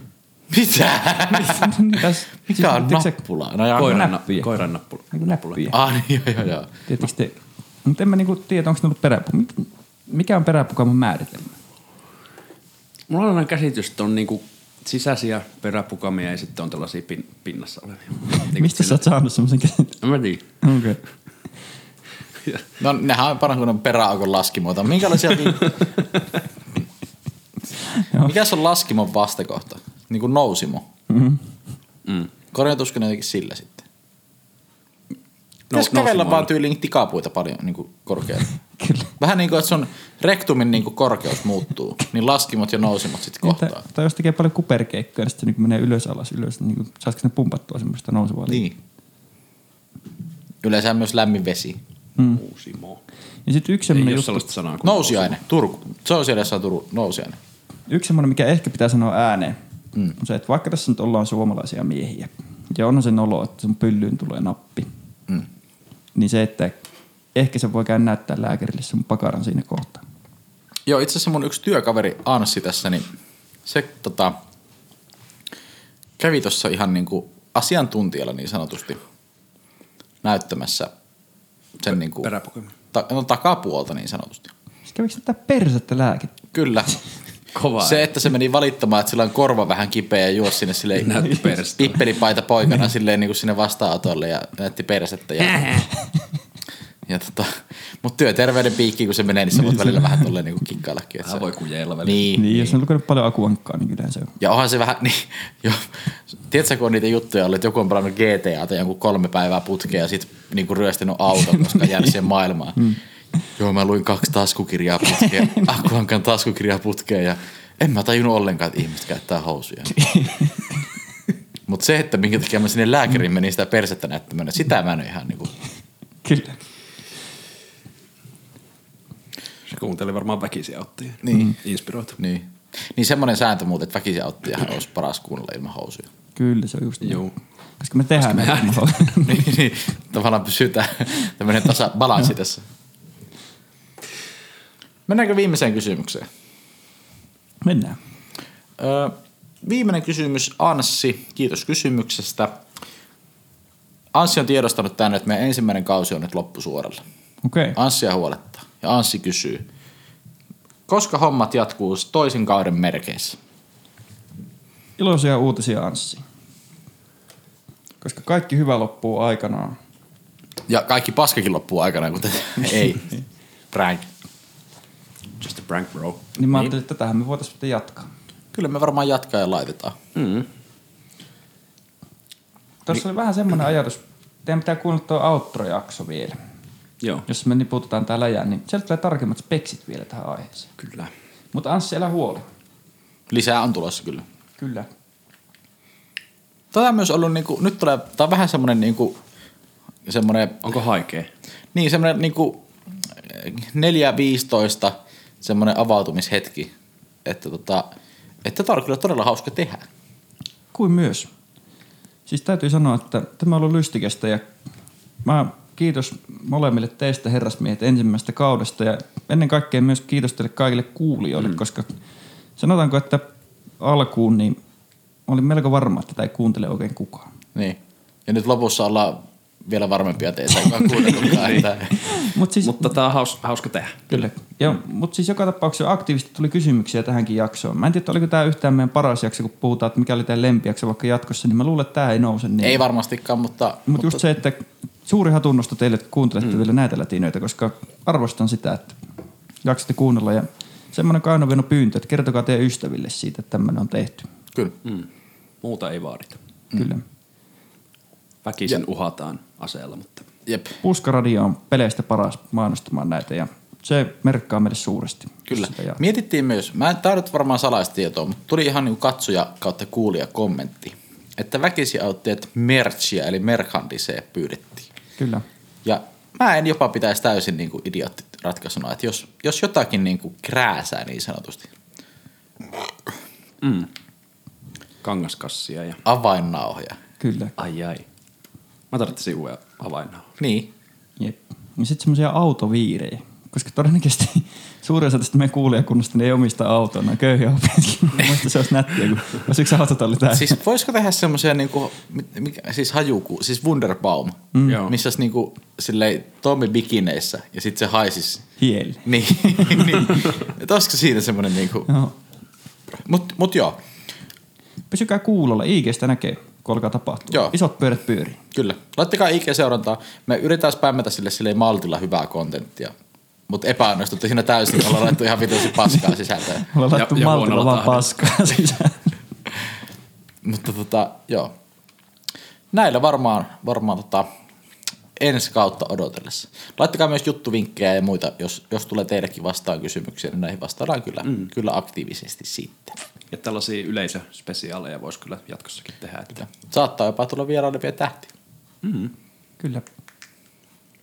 Mitä? Mitäs? Mikä on se- nappula? No Koiran, näppiä. na- koiran nappula. Niinku näppiä. Ah, niin, joo, joo, joo. Tiedättekö te? Mutta en mä niinku tiedä, onko ne ollut peräpukaama. Mikä on peräpukaaman määritelmä? Mulla on aina käsitys, että on niinku sisäisiä peräpukamia ja sitten on tällaisia pin, pinnassa olevia. Mistä sä oot saanut semmoisen käsityksen? En mä tiedä. Okei. Okay. No nehän on parhaan kuin peräaukon laskimoita. Minkälaisia vin... Mikä se on laskimon vastakohta? Niin kuin nousimo. Mm-hmm. Mm. Ne jotenkin sillä sitten? No, Pitäis kävellä vaan tyyliin tikapuita paljon niin kuin korkealle. Kyllä. Vähän niin kuin, että sun rektumin niin kuin korkeus muuttuu, niin laskimot ja nousimot sitten kohtaa. Tai, tai jos tekee paljon kuperkeikkoja, niin sitten se niin menee ylös alas ylös, niin kuin, saisiko ne pumpattua semmoista nousevaa? Niin. Yleensä myös lämmin vesi. Mm. Uusimo. Ja sitten yksi semmoinen juttu, sellaista sanaa kuin Nousiaine, Turku. Se on siellä jossain Turun nousiaine. yksi semmoinen, mikä ehkä pitää sanoa ääneen, mm. on se, että vaikka tässä nyt ollaan suomalaisia miehiä, ja onhan se nolo, että sun pyllyyn tulee nappi, Mm. niin se, että ehkä se voi käydä näyttää lääkärille sun pakaran siinä kohtaa. Joo, itse asiassa mun yksi työkaveri Anssi tässä, niin se tota, kävi tuossa ihan niin kuin asiantuntijalla niin sanotusti näyttämässä sen niin kuin, ta, no, takapuolta niin sanotusti. Kävikö sitä persettä lääke? Kyllä. Kova. Se, että se meni valittamaan, että sillä on korva vähän kipeä ja juosi sinne silleen pippelipaita poikana silleen niin kuin sinne vastaanotolle ja näytti persettä. Ja, ja tota, mutta työterveyden piikki, kun se menee, niin sä voit välillä vähän tolleen niin kikkaillakin. että Hän se- voi kujeilla välillä. Niin, Niin, jos on lukenut paljon akuankkaa, niin kyllä se on. Ja onhan se vähän, niin, jo, tiedätkö kun on niitä juttuja ollut, että joku on pelannut GTA tai jonkun kolme päivää putkea ja sit niinku ryöstänyt auton, koska on jäänyt siihen maailmaan. Mm. Joo, mä luin kaksi taskukirjaa putkea, Akuankan taskukirjaa putkea ja en mä tajunnut ollenkaan, että ihmiset käyttää housuja. Mutta se, että minkä takia mä sinne lääkäriin menin sitä persettä näyttämään, sitä mä en ihan niinku, Kyllä. Se kuunteli varmaan väkisiä ottia. Niin. Inspiroitu. niin. Niin semmoinen sääntö muuten, että väkisin auttiahan olisi paras kuunnella ilman housuja. Kyllä se on just Joo. Joo. Koska me tehdään Koska me näitä. niin, niin, tavallaan pysytään tämmöinen tasa, balanssi tässä. Mennäänkö viimeiseen kysymykseen? Mennään. Öö, viimeinen kysymys Anssi, kiitos kysymyksestä. Anssi on tiedostanut tänne, että meidän ensimmäinen kausi on nyt loppusuoralla. Okei. Okay. Anssia huolettaa ja Anssi kysyy, koska hommat jatkuu toisen kauden merkeissä? Iloisia uutisia Anssi. Koska kaikki hyvä loppuu aikanaan. Ja kaikki paskakin loppuu aikana, kuten ei. Prank. Just a prank, bro. Niin mä ajattelin, että tätähän me voitaisiin sitten jatkaa. Kyllä me varmaan jatkaa ja laitetaan. Mm. Tuossa oli vähän semmoinen ajatus. Teidän pitää kuunnella tuo outro-jakso vielä. Joo, Jos me niputetaan tää läjään, niin sieltä tulee tarkemmat speksit vielä tähän aiheeseen. kyllä. Mutta Anssi, älä huoli. Lisää on tulossa kyllä. Kyllä. Tätä on myös ollut, niinku, nyt tulee, tää on vähän semmonen niinku, semmonen, Onko haikea? niin semmonen niinku 4.15 semmonen avautumishetki, että tota, että tätä on kyllä todella hauska tehdä. Kuin myös. Siis täytyy sanoa, että tämä on ollut lystikästä ja mä kiitos molemmille teistä herrasmiehet ensimmäisestä kaudesta ja ennen kaikkea myös kiitos teille kaikille kuulijoille, mm. koska sanotaanko, että alkuun niin olin melko varma, että tätä ei kuuntele oikein kukaan. Niin. Ja nyt lopussa ollaan vielä varmempia teitä, joka on kuunnellutkaan. että Mut siis, Mutta tää on haus, hauska tehdä. Kyllä. Ja, mutta siis joka tapauksessa aktiivisesti tuli kysymyksiä tähänkin jaksoon. Mä en tiedä, oliko tämä yhtään meidän paras jakso, kun puhutaan, että mikä oli tämä lempijakso vaikka jatkossa, niin mä luulen, että tämä ei nouse niin. Ei varmastikaan, mutta, Mutta just se, että suuri hatunnosto teille, että kuuntelette mm. vielä näitä lätinöitä, koska arvostan sitä, että jaksatte kuunnella. Ja semmoinen kainoveno pyyntö, että kertokaa teidän ystäville siitä, että tämmöinen on tehty. Kyllä. Mm. Muuta ei vaadita. Mm. Kyllä. Väkisin uhataan aseella, mutta Jep. Puskaradio on peleistä paras mainostamaan näitä ja se merkkaa meille suuresti. Kyllä. Mietittiin myös, mä en tarvitse varmaan salaista tietoa, mutta tuli ihan niin katsoja kautta kuulija kommentti, että väkisiautteet merchia eli merchandisea pyydettiin. Kyllä. Ja mä en jopa pitäisi täysin niin kuin idioottiratkaisuna, että jos, jos jotakin niin kuin krääsää niin sanotusti, kangaskassia ja avainnauhoja, Kyllä. ai ai. Mä tarvitsin uuden avainnauhan. niin, Jep. Ja sitten semmoisia autoviirejä. Koska todennäköisesti suurin osa tästä meidän kuulijakunnasta niin ei omista autoa, nämä köyhiä opetkin. Mielestäni se olisi nättiä, kun olisi yksi autotalli täällä. siis voisiko tehdä semmoisia niin kuin, mikä, siis hajuku, siis Wunderbaum, mm. Missä olisi niin kuin, silleen Tommi bikineissä ja sitten se haisisi Hieli. Niin, niin. Että olisiko siitä semmoinen niinku... Joo. Mut, mut joo, Pysykää kuulolla, IGstä näkee, kun alkaa tapahtua. Joo. Isot pyörät pyörii. kyllä. Laittakaa IG-seurantaa. Me yritetään spämmätä sille silleen maltilla hyvää kontenttia. Mutta epäonnistuttiin siinä täysin, ollaan laittu ihan vitusti paskaa sisältöä. Ollaan laittu Ja- ja maltilla vaan paskaa sisään. Mutta tota, joo. Näillä varmaan, varmaan tota, ensi kautta odotellessa. Laittakaa myös juttuvinkkejä ja muita, jos, jos tulee teillekin vastaan kysymyksiä, niin näihin vastaillaan kyllä, mm. kyllä aktiivisesti sitten. Ja tällaisia yleisöspesiaaleja voisi kyllä jatkossakin tehdä. Että Saattaa jopa tulla vierailevia tähtiä. Kyllä.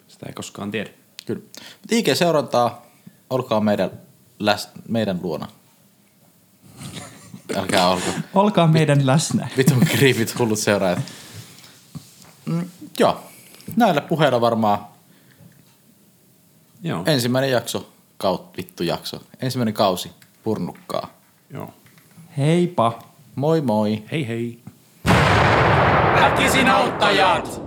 sitä ei koskaan tiedä. Kyllä. Mutta IG-seurantaa, olkaa meidän, läs, meidän luona. Älkää olko. Olkaa meidän läsnä. Vitun kriipit, hullut seuraajat. Mm, joo, näillä puheilla varmaan Joo. ensimmäinen jakso, kaut, vittu jakso, ensimmäinen kausi, purnukkaa. Joo. Heippa. Moi moi. Hei hei. Väkisin auttajat!